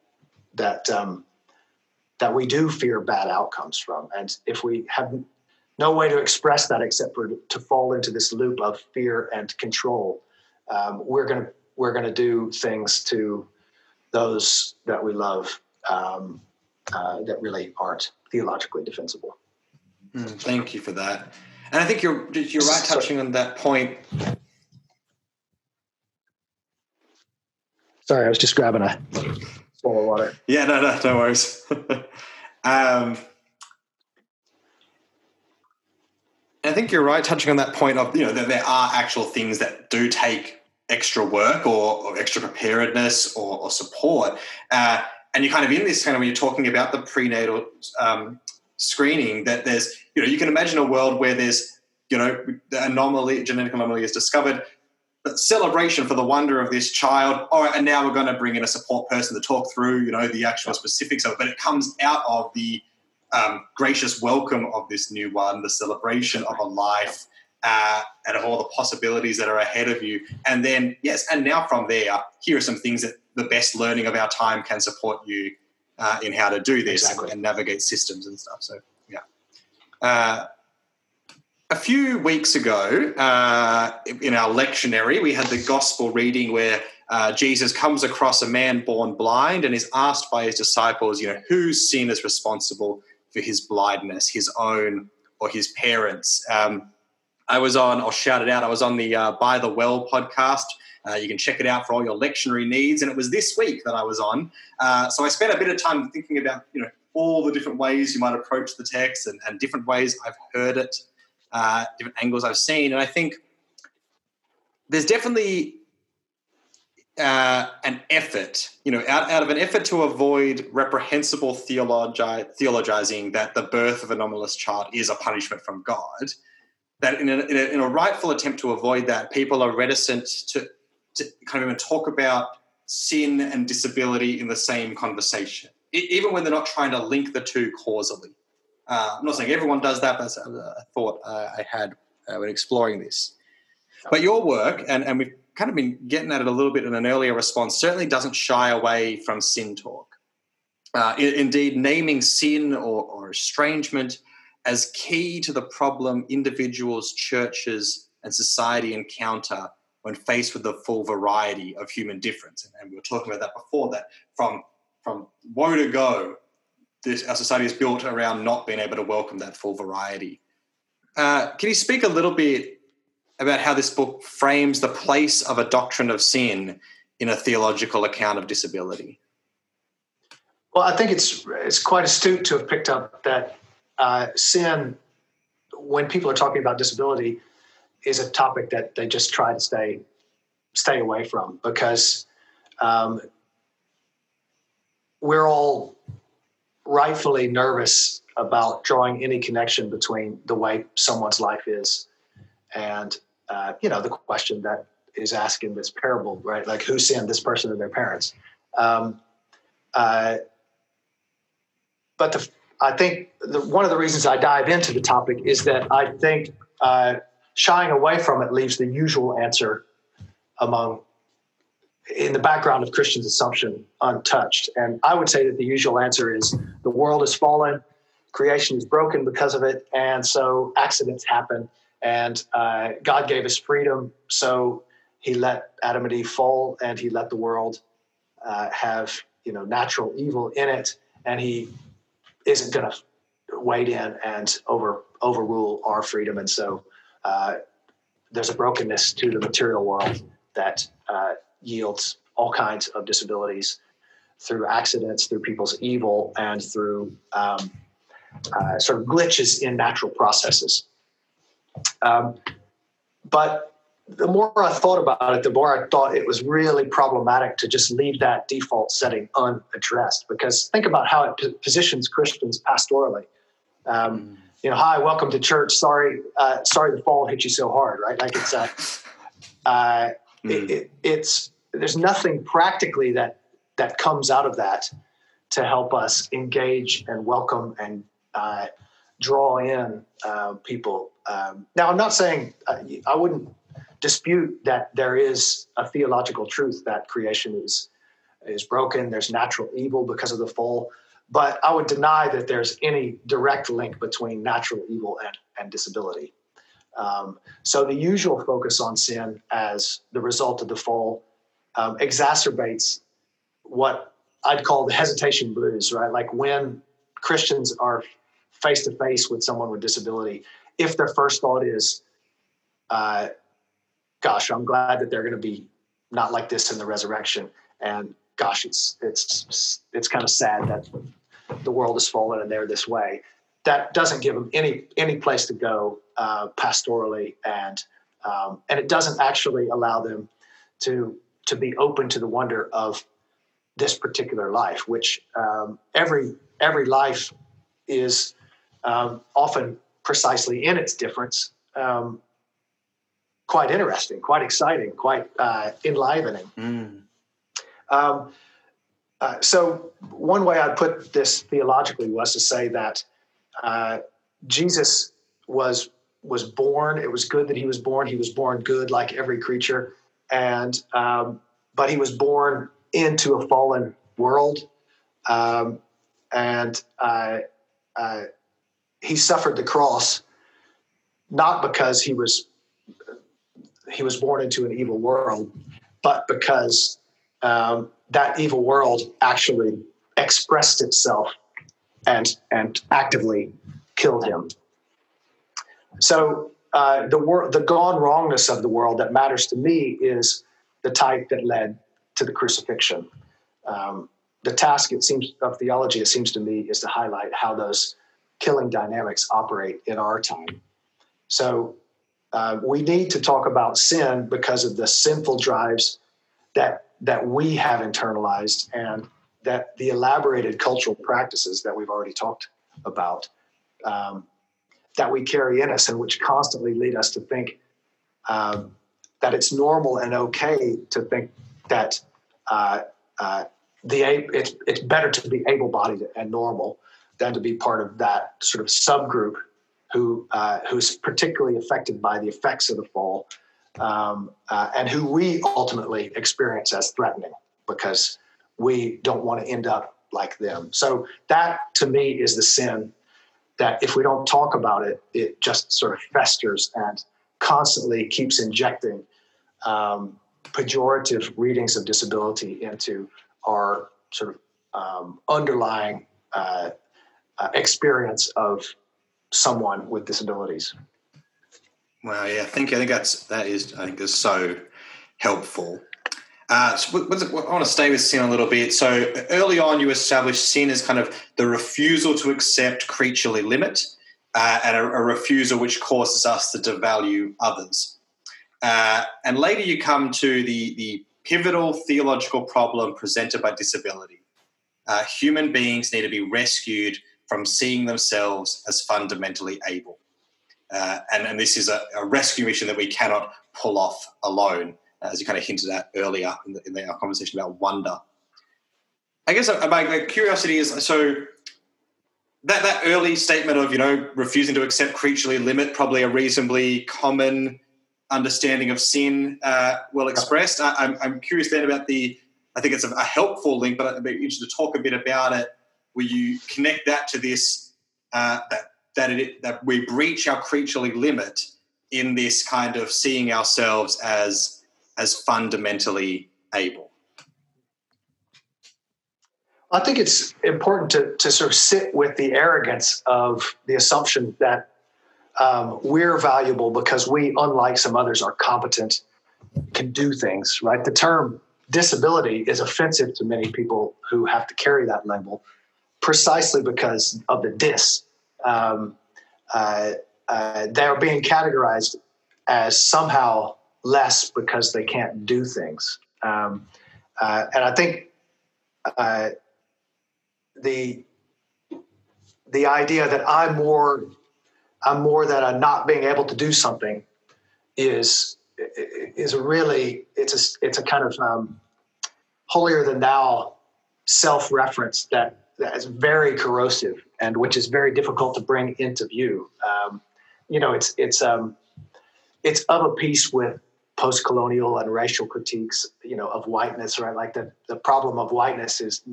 that um, that we do fear bad outcomes from, and if we have no way to express that except for to fall into this loop of fear and control, um, we're gonna we're gonna do things to those that we love um, uh, that really aren't theologically defensible. Mm, thank you for that. And I think you're you're right touching on that point. Sorry, I was just grabbing a bowl of water. Yeah, no, no, no worries. (laughs) um, I think you're right touching on that point of you know that there are actual things that do take extra work or, or extra preparedness or, or support. Uh, and you're kind of in this kind of when you're talking about the prenatal um, screening that there's you know you can imagine a world where there's you know the anomaly genetic anomaly is discovered but celebration for the wonder of this child all right and now we're going to bring in a support person to talk through you know the actual specifics of it but it comes out of the um, gracious welcome of this new one the celebration of a life uh, and of all the possibilities that are ahead of you and then yes and now from there here are some things that the best learning of our time can support you uh, in how to do this Exactly. and, navigate systems and stuff. So, yeah. Uh, a few weeks ago, uh, in our lectionary, we had the gospel reading where uh, Jesus comes across a man born blind and is asked by his disciples, you know, whose sin is responsible for his blindness, his own or his parents? Um, I was on, I'll shout it out, I was on the uh, By the Well podcast. Uh, you can check it out for all your lectionary needs. And it was this week that I was on. Uh, so I spent a bit of time thinking about, you know, all the different ways you might approach the text and, and different ways I've heard it, uh, different angles I've seen. And I think there's definitely uh, an effort, you know, out, out of an effort to avoid reprehensible theologi- theologizing that the birth of an anomalous child is a punishment from God, that in a, in, a, in a rightful attempt to avoid that, people are reticent to, to kind of even talk about sin and disability in the same conversation, even when they're not trying to link the two causally. Uh, I'm not saying everyone does that, but that's a thought I had uh, when exploring this. But your work, and, and we've kind of been getting at it a little bit in an earlier response, certainly doesn't shy away from sin talk. Uh, indeed, naming sin or, or estrangement as key to the problem individuals, churches, and society encounter when faced with the full variety of human difference. And, and we were talking about that before, that from, from woe to go, this, our society is built around not being able to welcome that full variety. Uh, can you speak a little bit about how this book frames the place of a doctrine of sin in a theological account of disability? Well, I think it's it's quite astute to have picked up that uh, sin, when people are talking about disability, is a topic that they just try to stay stay away from because um, we're all rightfully nervous about drawing any connection between the way someone's life is and uh, you know the question that is asked in this parable, right? Like who sinned, this person or their parents? Um, uh, but the, I think the, one of the reasons I dive into the topic is that I think uh, shying away from it leaves the usual answer among in the background of Christian's assumption untouched. And I would say that the usual answer is the world is fallen, creation is broken because of it, and so accidents happen. And uh, God gave us freedom, so He let Adam and Eve fall, and He let the world uh, have you know natural evil in it, and He isn't going to wade in and over overrule our freedom. And so uh, there's a brokenness to the material world that uh, yields all kinds of disabilities through accidents, through people's evil, and through um, uh, sort of glitches in natural processes. Um, but the more I thought about it, the more I thought it was really problematic to just leave that default setting unaddressed. Because think about how it p- positions Christians pastorally. Um, you know, hi, welcome to church. Sorry, uh, sorry the fall hit you so hard, right? Like it's uh, uh, it, it, it's there's nothing practically that that comes out of that to help us engage and welcome and uh, draw in uh, people. Um, now, I'm not saying uh, I wouldn't dispute that there is a theological truth that creation is is broken. There's natural evil because of the fall, but I would deny that there's any direct link between natural evil and, and disability. Um, so the usual focus on sin as the result of the fall um, exacerbates what I'd call the hesitation blues, right? Like when Christians are face to face with someone with disability, if their first thought is, uh, "Gosh, I'm glad that they're going to be not like this in the resurrection," and "Gosh, it's it's it's kind of sad that the world has fallen and they're this way." That doesn't give them any any place to go uh, pastorally, and um, and it doesn't actually allow them to to be open to the wonder of this particular life, which um, every every life is um, often precisely in its difference, um, quite interesting, quite exciting, quite uh, enlivening. Mm. Um, uh, so one way I'd put this theologically was to say that uh, Jesus was was born. It was good that he was born. He was born good, like every creature, and um, but he was born into a fallen world, um, and uh, uh, he suffered the cross not because he was he was born into an evil world, but because um, that evil world actually expressed itself and and actively killed him. So uh, the wor- the gone wrongness of the world that matters to me is the type that led to the crucifixion. Um, the task it seems of theology, it seems to me, is to highlight how those killing dynamics operate in our time. So uh, we need to talk about sin because of the sinful drives that that we have internalized and that the elaborated cultural practices that we've already talked about um, that we carry in us and which constantly lead us to think um, that it's normal and okay to think that uh, uh, the it's, it's better to be able-bodied and normal than to be part of that sort of subgroup who uh, who's particularly affected by the effects of the fall, um, uh, and who we ultimately experience as threatening because we don't want to end up like them. So that to me is the sin that if we don't talk about it, it just sort of festers and constantly keeps injecting um, pejorative readings of disability into our sort of um, underlying uh, uh, experience of someone with disabilities. Well, yeah, I think I think that's that is I think is so helpful. Uh, so I want to stay with sin a little bit. So early on, you established sin as kind of the refusal to accept creaturely limit, uh, and a, a, refusal which causes us to devalue others. Uh, and later, you come to the the pivotal theological problem presented by disability. Uh, human beings need to be rescued from seeing themselves as fundamentally able. Uh, and, and, this is a, a, rescue mission that we cannot pull off alone, as you kind of hinted at earlier in, the, in the, our conversation about wonder. I guess uh, my curiosity is so that, that early statement of, you know, refusing to accept creaturely limit, probably a reasonably common understanding of sin, uh, well expressed. I, am I'm, I'm curious then about the, I think it's a, a helpful link, but I'd be interested to talk a bit about it where you connect that to this uh, that that, it, that we breach our creaturely limit in this kind of seeing ourselves as as fundamentally able. I think it's important to, to sort of sit with the arrogance of the assumption that um, we're valuable because we, unlike some others, are competent, can do things, right? The term disability is offensive to many people who have to carry that label precisely because of the dis. Um, uh, uh, they're being categorized as somehow less because they can't do things. Um, uh, and I think uh, the the idea that I'm more I'm more than a not being able to do something is is really it's a it's a kind of um, holier than thou self reference that that is very corrosive and which is very difficult to bring into view. Um, you know, it's it's um, it's of a piece with post-colonial and racial critiques, you know, of whiteness. Right, like the the problem of whiteness is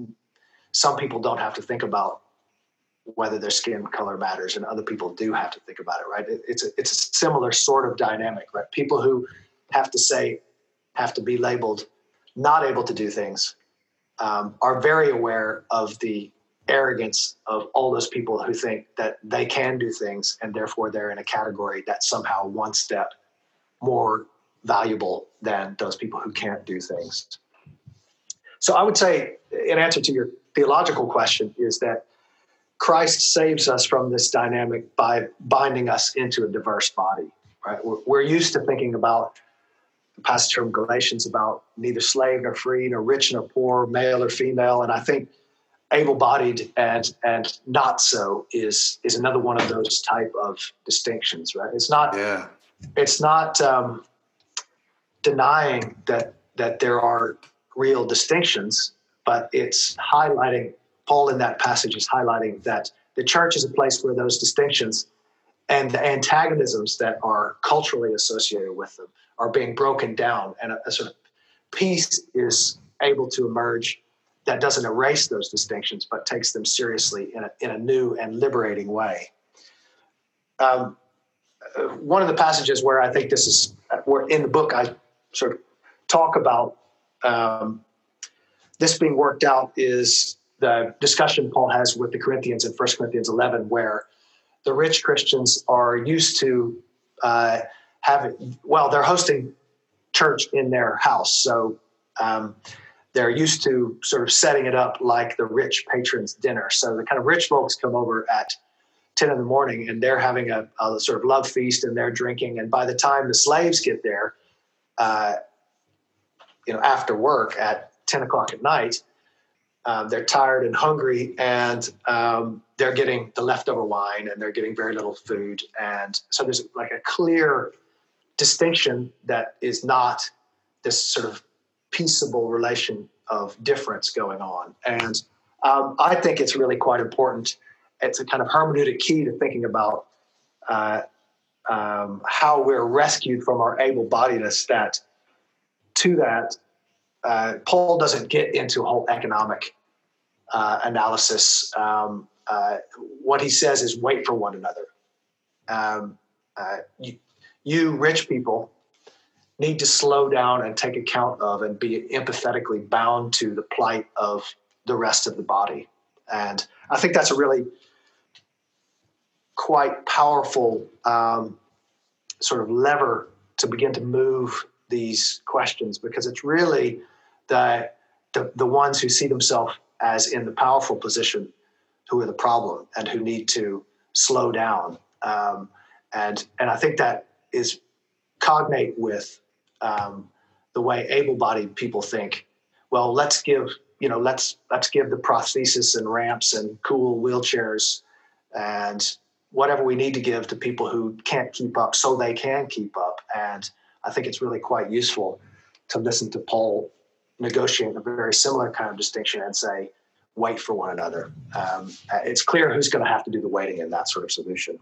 some people don't have to think about whether their skin color matters, and other people do have to think about it. Right, it, it's a, it's a similar sort of dynamic. Right, people who have to say have to be labeled not able to do things um, are very aware of the arrogance of all those people who think that they can do things and therefore they're in a category that's somehow one step more valuable than those people who can't do things. So I would say, in answer to your theological question, is that Christ saves us from this dynamic by binding us into a diverse body. Right? We're, we're used to thinking about passage from Galatians about neither slave nor free, nor rich nor poor, male or female. And I think able-bodied and and not so is is another one of those type of distinctions, right? It's not yeah. it's not um, denying that that there are real distinctions, but it's highlighting. Paul in that passage is highlighting that the church is a place where those distinctions and the antagonisms that are culturally associated with them are being broken down, and a, a sort of peace is able to emerge that doesn't erase those distinctions, but takes them seriously in a, in a new and liberating way. Um, uh, one of the passages where I think this is, where in the book I sort of talk about um, this being worked out is the discussion Paul has with the Corinthians in 1 Corinthians 11, where the rich Christians are used to uh, having, well, they're hosting church in their house. So um, they're used to sort of setting it up like the rich patrons' dinner. So the kind of rich folks come over at 10 in the morning and they're having a, a sort of love feast and they're drinking. And by the time the slaves get there, uh, you know, after work at 10 o'clock at night, um, they're tired and hungry and um, they're getting the leftover wine and they're getting very little food. And so there's like a clear distinction that is not this sort of peaceable relation of difference going on. And um, I think it's really quite important. It's a kind of hermeneutic key to thinking about uh, um, how we're rescued from our able bodiedness. That to that, uh, Paul doesn't get into whole economic uh, analysis. Um, uh, what he says is wait for one another. Um, uh, you, you rich people need to slow down and take account of and be empathetically bound to the plight of the rest of the body. And I think that's a really quite powerful um, sort of lever to begin to move these questions because it's really the, the, the ones who see themselves as in the powerful position who are the problem and who need to slow down. Um, and, and I think that is cognate with um, the way able-bodied people think. Well, let's give you know let's let's give the prosthesis and ramps and cool wheelchairs and whatever we need to give to people who can't keep up so they can keep up. And I think it's really quite useful to listen to Paul negotiate a very similar kind of distinction and say, wait for one another. Um, it's clear who's going to have to do the waiting in that sort of solution.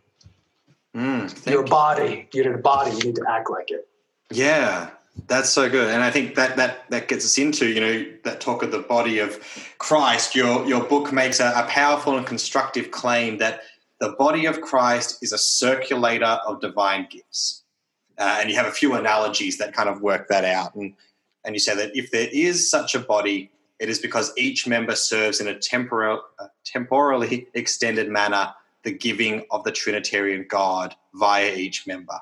Mm, Your body, you're in a body, you need to act like it. Yeah, that's so good, and I think that that that gets us into you know that talk of the body of Christ. Your your book makes a, a powerful and constructive claim that the body of Christ is a circulator of divine gifts, uh, and you have a few analogies that kind of work that out. And and you say that if there is such a body, it is because each member serves in a temporal, uh, temporally (laughs) extended manner the giving of the Trinitarian God via each member.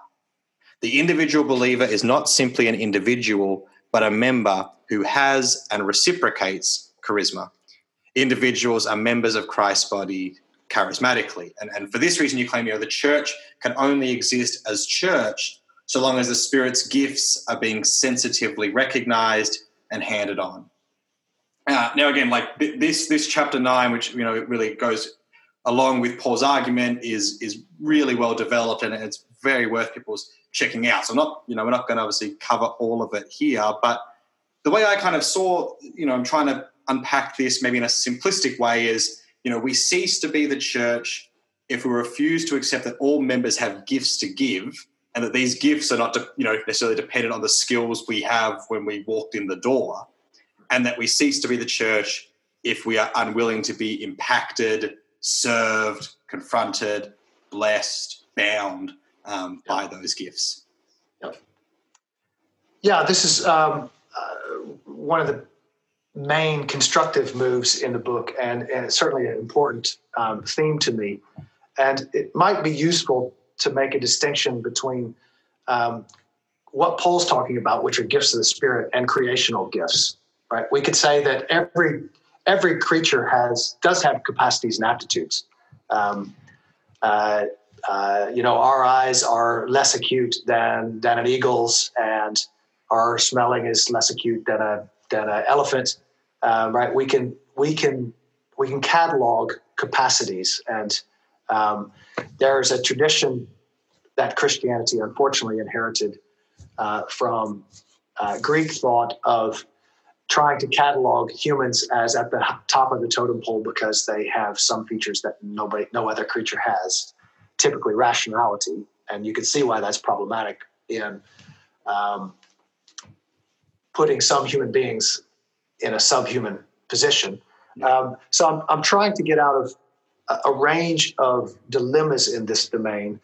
The individual believer is not simply an individual, but a member who has and reciprocates charisma. Individuals are members of Christ's body charismatically. And, and for this reason, you claim you know, the church can only exist as church so long as the Spirit's gifts are being sensitively recognized and handed on. Uh, now, again, like this, this chapter nine, which you know it really goes along with Paul's argument, is is really well developed and it's very worth people's checking out. So, not you know, we're not going to obviously cover all of it here, but the way I kind of saw, you know, I'm trying to unpack this maybe in a simplistic way is, you know, we cease to be the church if we refuse to accept that all members have gifts to give and that these gifts are not, you know, necessarily dependent on the skills we have when we walked in the door, and that we cease to be the church if we are unwilling to be impacted, served, confronted, blessed, bound um, by those gifts. Yep. Yeah, this is um, uh, one of the main constructive moves in the book, and, and it's certainly an important um, theme to me. And it might be useful to make a distinction between um, what Paul's talking about, which are gifts of the Spirit, and creational gifts. Right? We could say that every every creature has does have capacities and aptitudes. Um, uh, uh, you know, our eyes are less acute than than an eagle's, and our smelling is less acute than a than an elephant. Um, right? We can we can we can catalog capacities, and um, there's a tradition that Christianity unfortunately inherited uh, from uh, Greek thought of trying to catalog humans as at the top of the totem pole because they have some features that nobody, no other creature has typically rationality, and you can see why that's problematic in um, putting some human beings in a subhuman position. Um, so I'm, I'm trying to get out of a, a range of dilemmas in this domain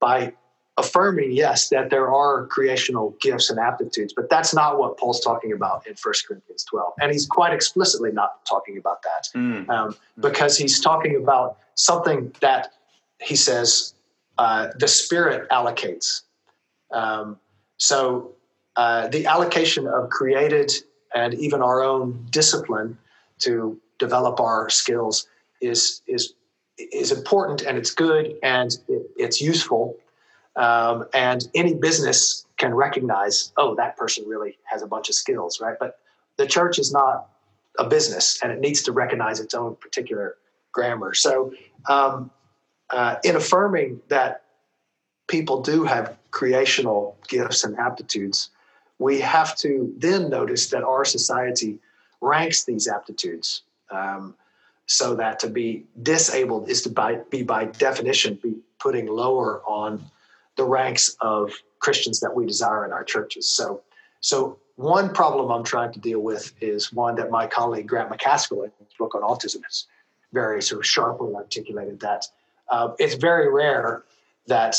by affirming, yes, that there are creational gifts and aptitudes, but that's not what Paul's talking about in 1 Corinthians 12. And he's quite explicitly not talking about that mm. um, because he's talking about something that he says uh, the Spirit allocates. Um, so uh, the allocation of created and even our own discipline to develop our skills is is is important and it's good and it, it's useful um, and any business can recognize, oh, that person really has a bunch of skills, right? But the church is not a business and it needs to recognize its own particular grammar. So, um, uh, in affirming that people do have creational gifts and aptitudes, we have to then notice that our society ranks these aptitudes. Um, so that to be disabled is to by, be by definition be putting lower on the ranks of Christians that we desire in our churches. So, so one problem I'm trying to deal with is one that my colleague Grant Macaskill in his book on autism has very sort of sharply articulated that uh, it's very rare that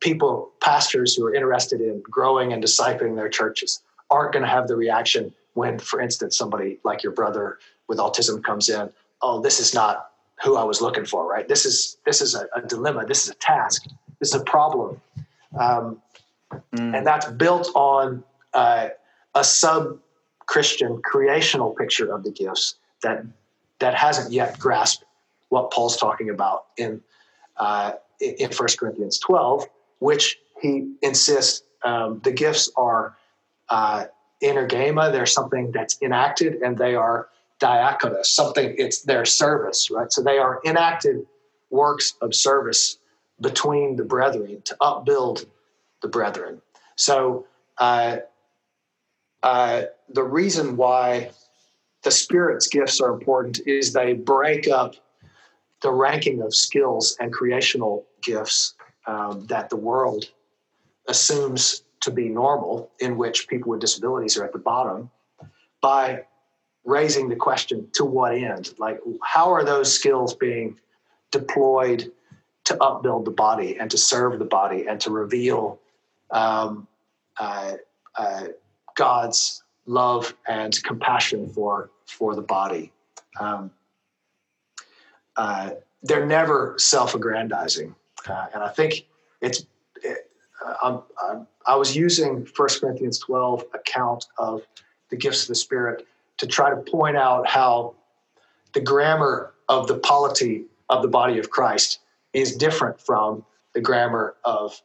people, pastors who are interested in growing and discipling their churches, aren't going to have the reaction when, for instance, somebody like your brother with autism comes in. Oh, this is not who I was looking for, right? This is this is a, a dilemma. This is a task is a problem. Um, mm. And that's built on uh, a sub Christian creational picture of the gifts that, that hasn't yet grasped what Paul's talking about in, uh, in 1 Corinthians 12, which he insists um, the gifts are uh, energema, they're something that's enacted, and they are diakonos, something it's their service, right? So they are enacted works of service between the brethren to upbuild the brethren. So, uh, uh, the reason why the Spirit's gifts are important is they break up the ranking of skills and creational gifts um, that the world assumes to be normal, in which people with disabilities are at the bottom, by raising the question to what end? Like, how are those skills being deployed to upbuild the body and to serve the body and to reveal um, uh, uh, God's love and compassion for for the body. Um, uh, they're never self-aggrandizing, uh, and I think it's. It, uh, I'm, i was using 1 Corinthians 12 account of the gifts of the Spirit to try to point out how the grammar of the polity of the body of Christ is different from the grammar of,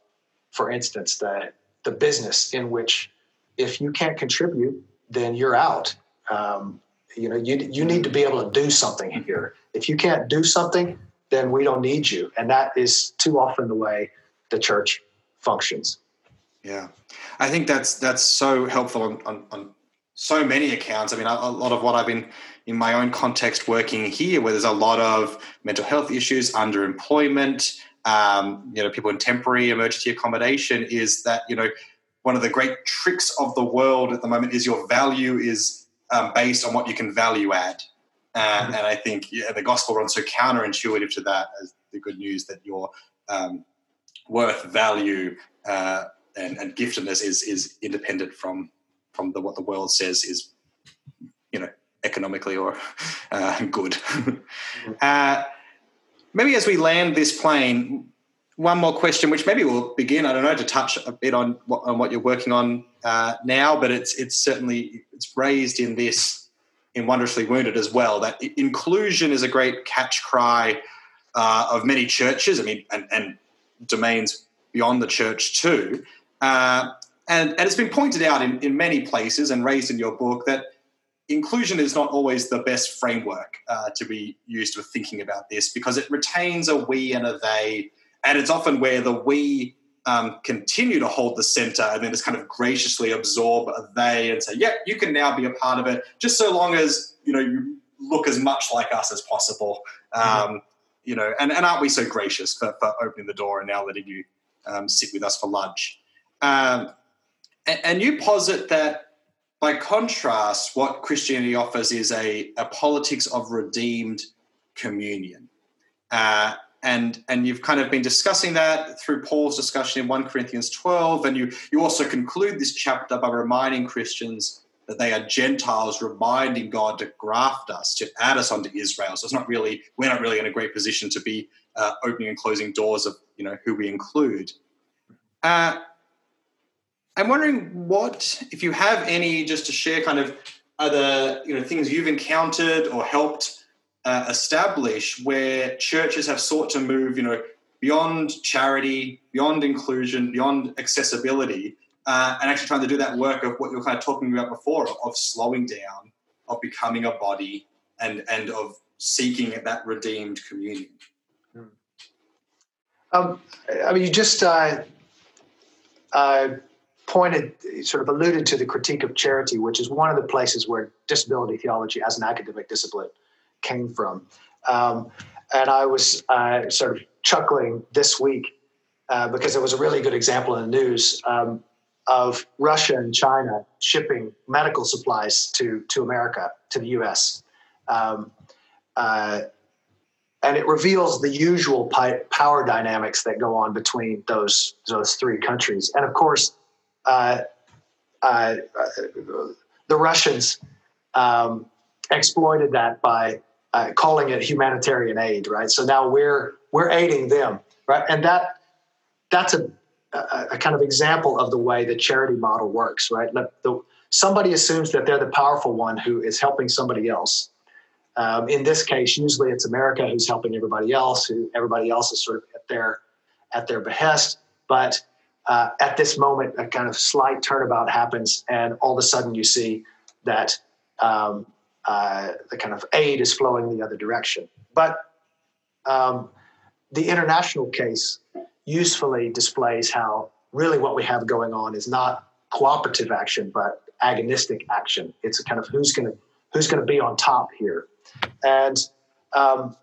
for instance, the, the business in which if you can't contribute, then you're out. Um, you know, you, you need to be able to do something here. If you can't do something, then we don't need you. And that is too often the way the church functions. Yeah, I think that's that's so helpful on, on, on so many accounts. I mean, a, a, lot of what I've been in my own context working here, where there's a lot of mental health issues, underemployment, um, you know, people in temporary emergency accommodation, is that you know one of the great tricks of the world at the moment is your value is um, based on what you can value add. Uh, mm-hmm. And I think yeah, the gospel runs so counterintuitive to that as the good news that your um, worth, value, uh, and, and giftedness is is independent from from the, what the world says is, you know, economically or (laughs) uh, good. (laughs) uh, maybe as we land this plane, one more question, which maybe we'll begin. I don't know to touch a bit on what, on what you're working on uh, now, but it's it's certainly it's raised in this in wondrously wounded as well. That inclusion is a great catch cry uh, of many churches. I mean, and, and domains beyond the church too. Uh, and, and it's been pointed out in, in many places and raised in your book that inclusion is not always the best framework uh, to be used for thinking about this because it retains a we and a they. And it's often where the we um, continue to hold the center and then just kind of graciously absorb a they and say, yeah, you can now be a part of it, just so long as, you know, you look as much like us as possible. Mm-hmm. Um, you know, and, and aren't we so gracious for, for opening the door and now letting you um, sit with us for lunch? Um, and, you posit that by contrast, what Christianity offers is a, a politics of redeemed communion. Uh, and, and you've kind of been discussing that through Paul's discussion in 1 Corinthians 12. And you, you also conclude this chapter by reminding Christians that they are Gentiles, reminding God to graft us, to add us onto Israel. So it's not really, we're not really in a great position to be uh, opening and closing doors of, you know, who we include. Uh, I'm wondering what, if you have any, just to share, kind of other you know things you've encountered or helped uh, establish where churches have sought to move, you know, beyond charity, beyond inclusion, beyond accessibility, uh, and actually trying to do that work of what you are kind of talking about before of, of slowing down, of becoming a body, and and of seeking that redeemed communion. Hmm. Um, I mean, you just uh, uh, pointed, sort of alluded to the critique of charity, which is one of the places where disability theology as an academic discipline came from. Um, and I was uh, sort of chuckling this week uh, because it was a really good example in the news um, of Russia and China shipping medical supplies to, to America, to the US. Um, uh, and it reveals the usual pi- power dynamics that go on between those, those three countries. And of course, uh, uh, the Russians um, exploited that by uh, calling it humanitarian aid, right? So now we're we're aiding them, right? And that that's a, a, a kind of example of the way the charity model works, right? The, somebody assumes that they're the powerful one who is helping somebody else. Um, in this case, usually it's America who's helping everybody else. Who everybody else is sort of at their at their behest, but uh, at this moment, a kind of slight turnabout happens, and all of a sudden you see that um, uh, the kind of aid is flowing the other direction. But um, the international case usefully displays how really what we have going on is not cooperative action, but agonistic action. It's a kind of who's going to who's going to be on top here, and um,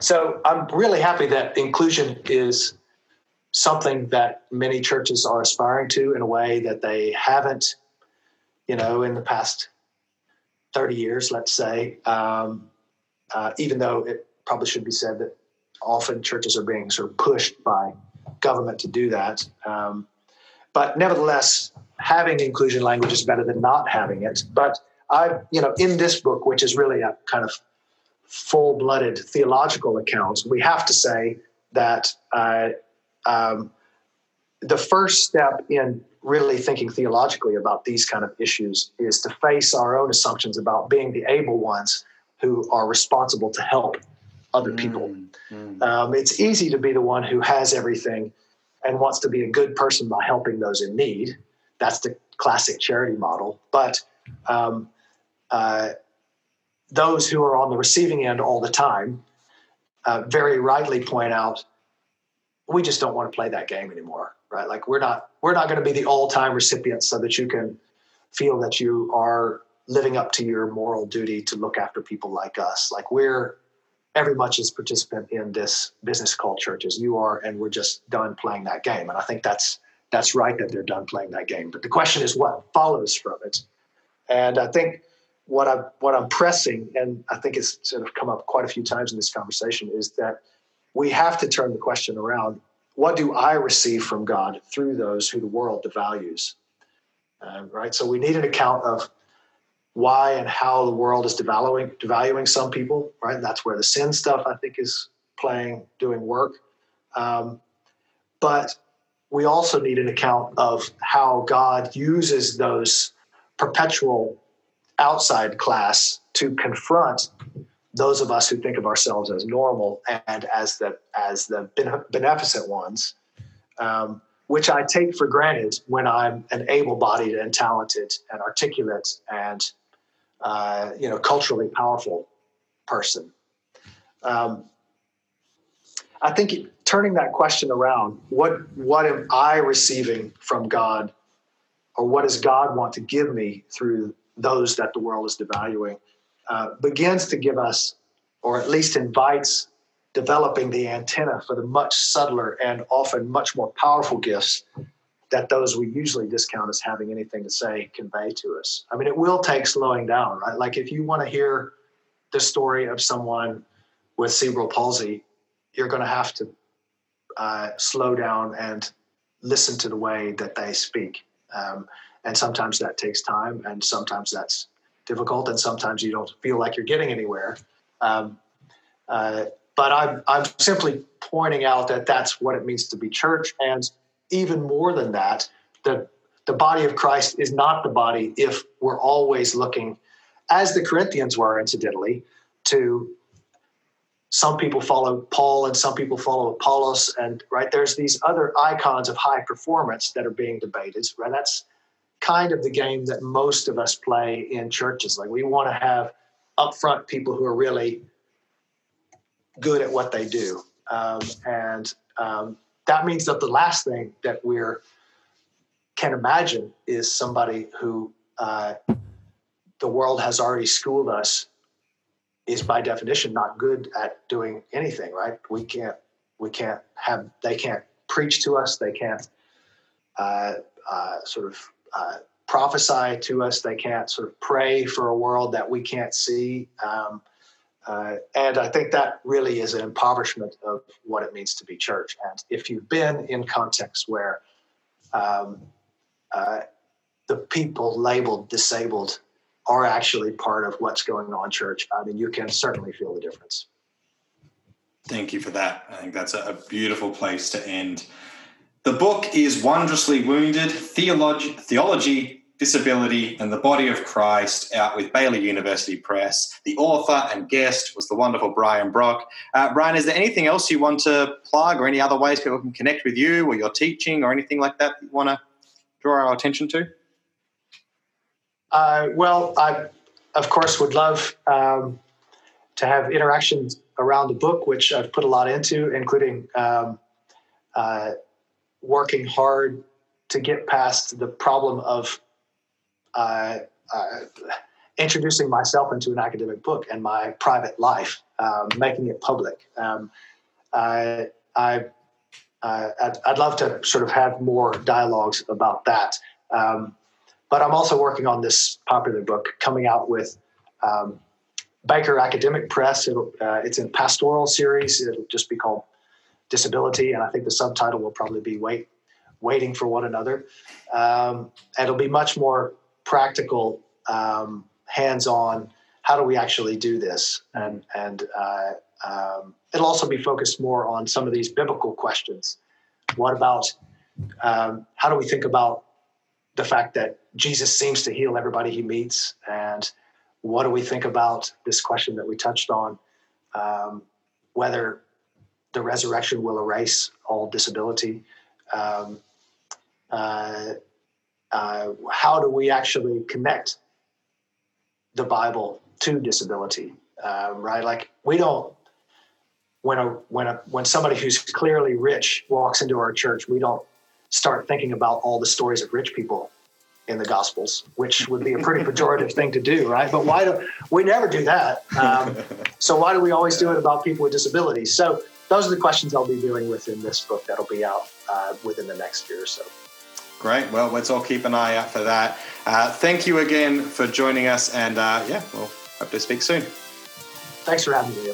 so I'm really happy that inclusion is something that many churches are aspiring to in a way that they haven't, you know, in the past 30 years, let's say, um, uh, even though it probably should be said that often churches are being sort of pushed by government to do that. Um, but nevertheless, having inclusion language is better than not having it. But I, you know, in this book, which is really a kind of full-blooded theological account, we have to say that uh, um, the first step in really thinking theologically about these kind of issues is to face our own assumptions about being the able ones who are responsible to help other mm, people. Mm. Um, it's easy to be the one who has everything and wants to be a good person by helping those in need. That's the classic charity model. But um, uh, those who are on the receiving end all the time uh, very rightly point out we just don't want to play that game anymore, right? Like we're not we're not going to be the all-time recipients so that you can feel that you are living up to your moral duty to look after people like us. Like we're every much as participant in this business church as you are, and we're just done playing that game. And I think that's that's right that they're done playing that game. But the question is what follows from it. And I think what I what I'm pressing, and I think it's sort of come up quite a few times in this conversation, is that we have to turn the question around what do I receive from God through those who the world devalues? Uh, right? So we need an account of why and how the world is devaluing, devaluing some people, right? That's where the sin stuff, I think, is playing, doing work. Um, but we also need an account of how God uses those perpetual outside class to confront those of us who think of ourselves as normal and as the as the beneficent ones, um, which I take for granted when I'm an able-bodied and talented and articulate and uh, you know culturally powerful person. Um, I think turning that question around, what what am I receiving from God, or what does God want to give me through those that the world is devaluing? Uh, begins to give us, or at least invites, developing the antenna for the much subtler and often much more powerful gifts that those we usually discount as having anything to say convey to us. I mean, it will take slowing down, right? Like if you want to hear the story of someone with cerebral palsy, you're going to have to uh, slow down and listen to the way that they speak. Um, and sometimes that takes time, and sometimes that's difficult, and sometimes you don't feel like you're getting anywhere. Um, uh, but I'm, I'm simply pointing out that that's what it means to be church. And even more than that, the, the body of Christ is not the body if we're always looking, as the Corinthians were, incidentally, to some people follow Paul and some people follow Apollos, and right there's these other icons of high performance that are being debated. Right, that's kind of the game that most of us play in churches. Like we want to have upfront people who are really good at what they do, um, and um, that means that the last thing that we're can imagine is somebody who uh, the world has already schooled us is by definition not good at doing anything right we can't we can't have they can't preach to us they can't uh, uh, sort of uh, prophesy to us. They can't sort of pray for a world that we can't see. Um, uh, and i think that really is an impoverishment of what it means to be church. And if you've been in contexts where um, uh, the people labeled disabled are actually part of what's going on church i mean you can certainly feel the difference. Thank you for that. I think that's a beautiful place to end the book is wondrously wounded theology, theology disability and the body of christ out with baylor university press. The author and guest was the wonderful brian brock. Uh, brian is there anything else you want to plug or any other ways people can connect with you or your teaching or anything like that, you want to draw our attention to? Uh, well, I, of course, would love um, to have interactions around the book, which I've put a lot into, including um, uh, working hard to get past the problem of uh, uh introducing myself into an academic book and my private life, um, making it public. Um, I, I uh, I'd, love to sort of have more dialogues about that. Um, but I'm also working on this popular book coming out with um, Baker Academic Press. Uh, it's in pastoral series. It'll just be called Disability, and I think the subtitle will probably be Wait, Waiting for One Another. Um, it'll be much more practical, um, hands-on. How do we actually do this? And and uh, um, it'll also be focused more on some of these biblical questions. What about um, how do we think about the fact that Jesus seems to heal everybody he meets. And what do we think about this question that we touched on? Um, whether the resurrection will erase all disability. Um, uh, uh, how do we actually connect the Bible to disability? Uh, right? Like we don't. When a when a when somebody who's clearly rich walks into our church, we don't start thinking about all the stories of rich people in the Gospels, which would be a pretty (laughs) pejorative thing to do, right? But why do we never do that? Um, so why do we always do it about people with disabilities? So those are the questions I'll be dealing with in this book that'll be out uh, within the next year or so. Great. Well, let's all keep an eye out for that. Uh, thank you again for joining us, and uh, yeah, we'll hope to speak soon. Thanks for having me.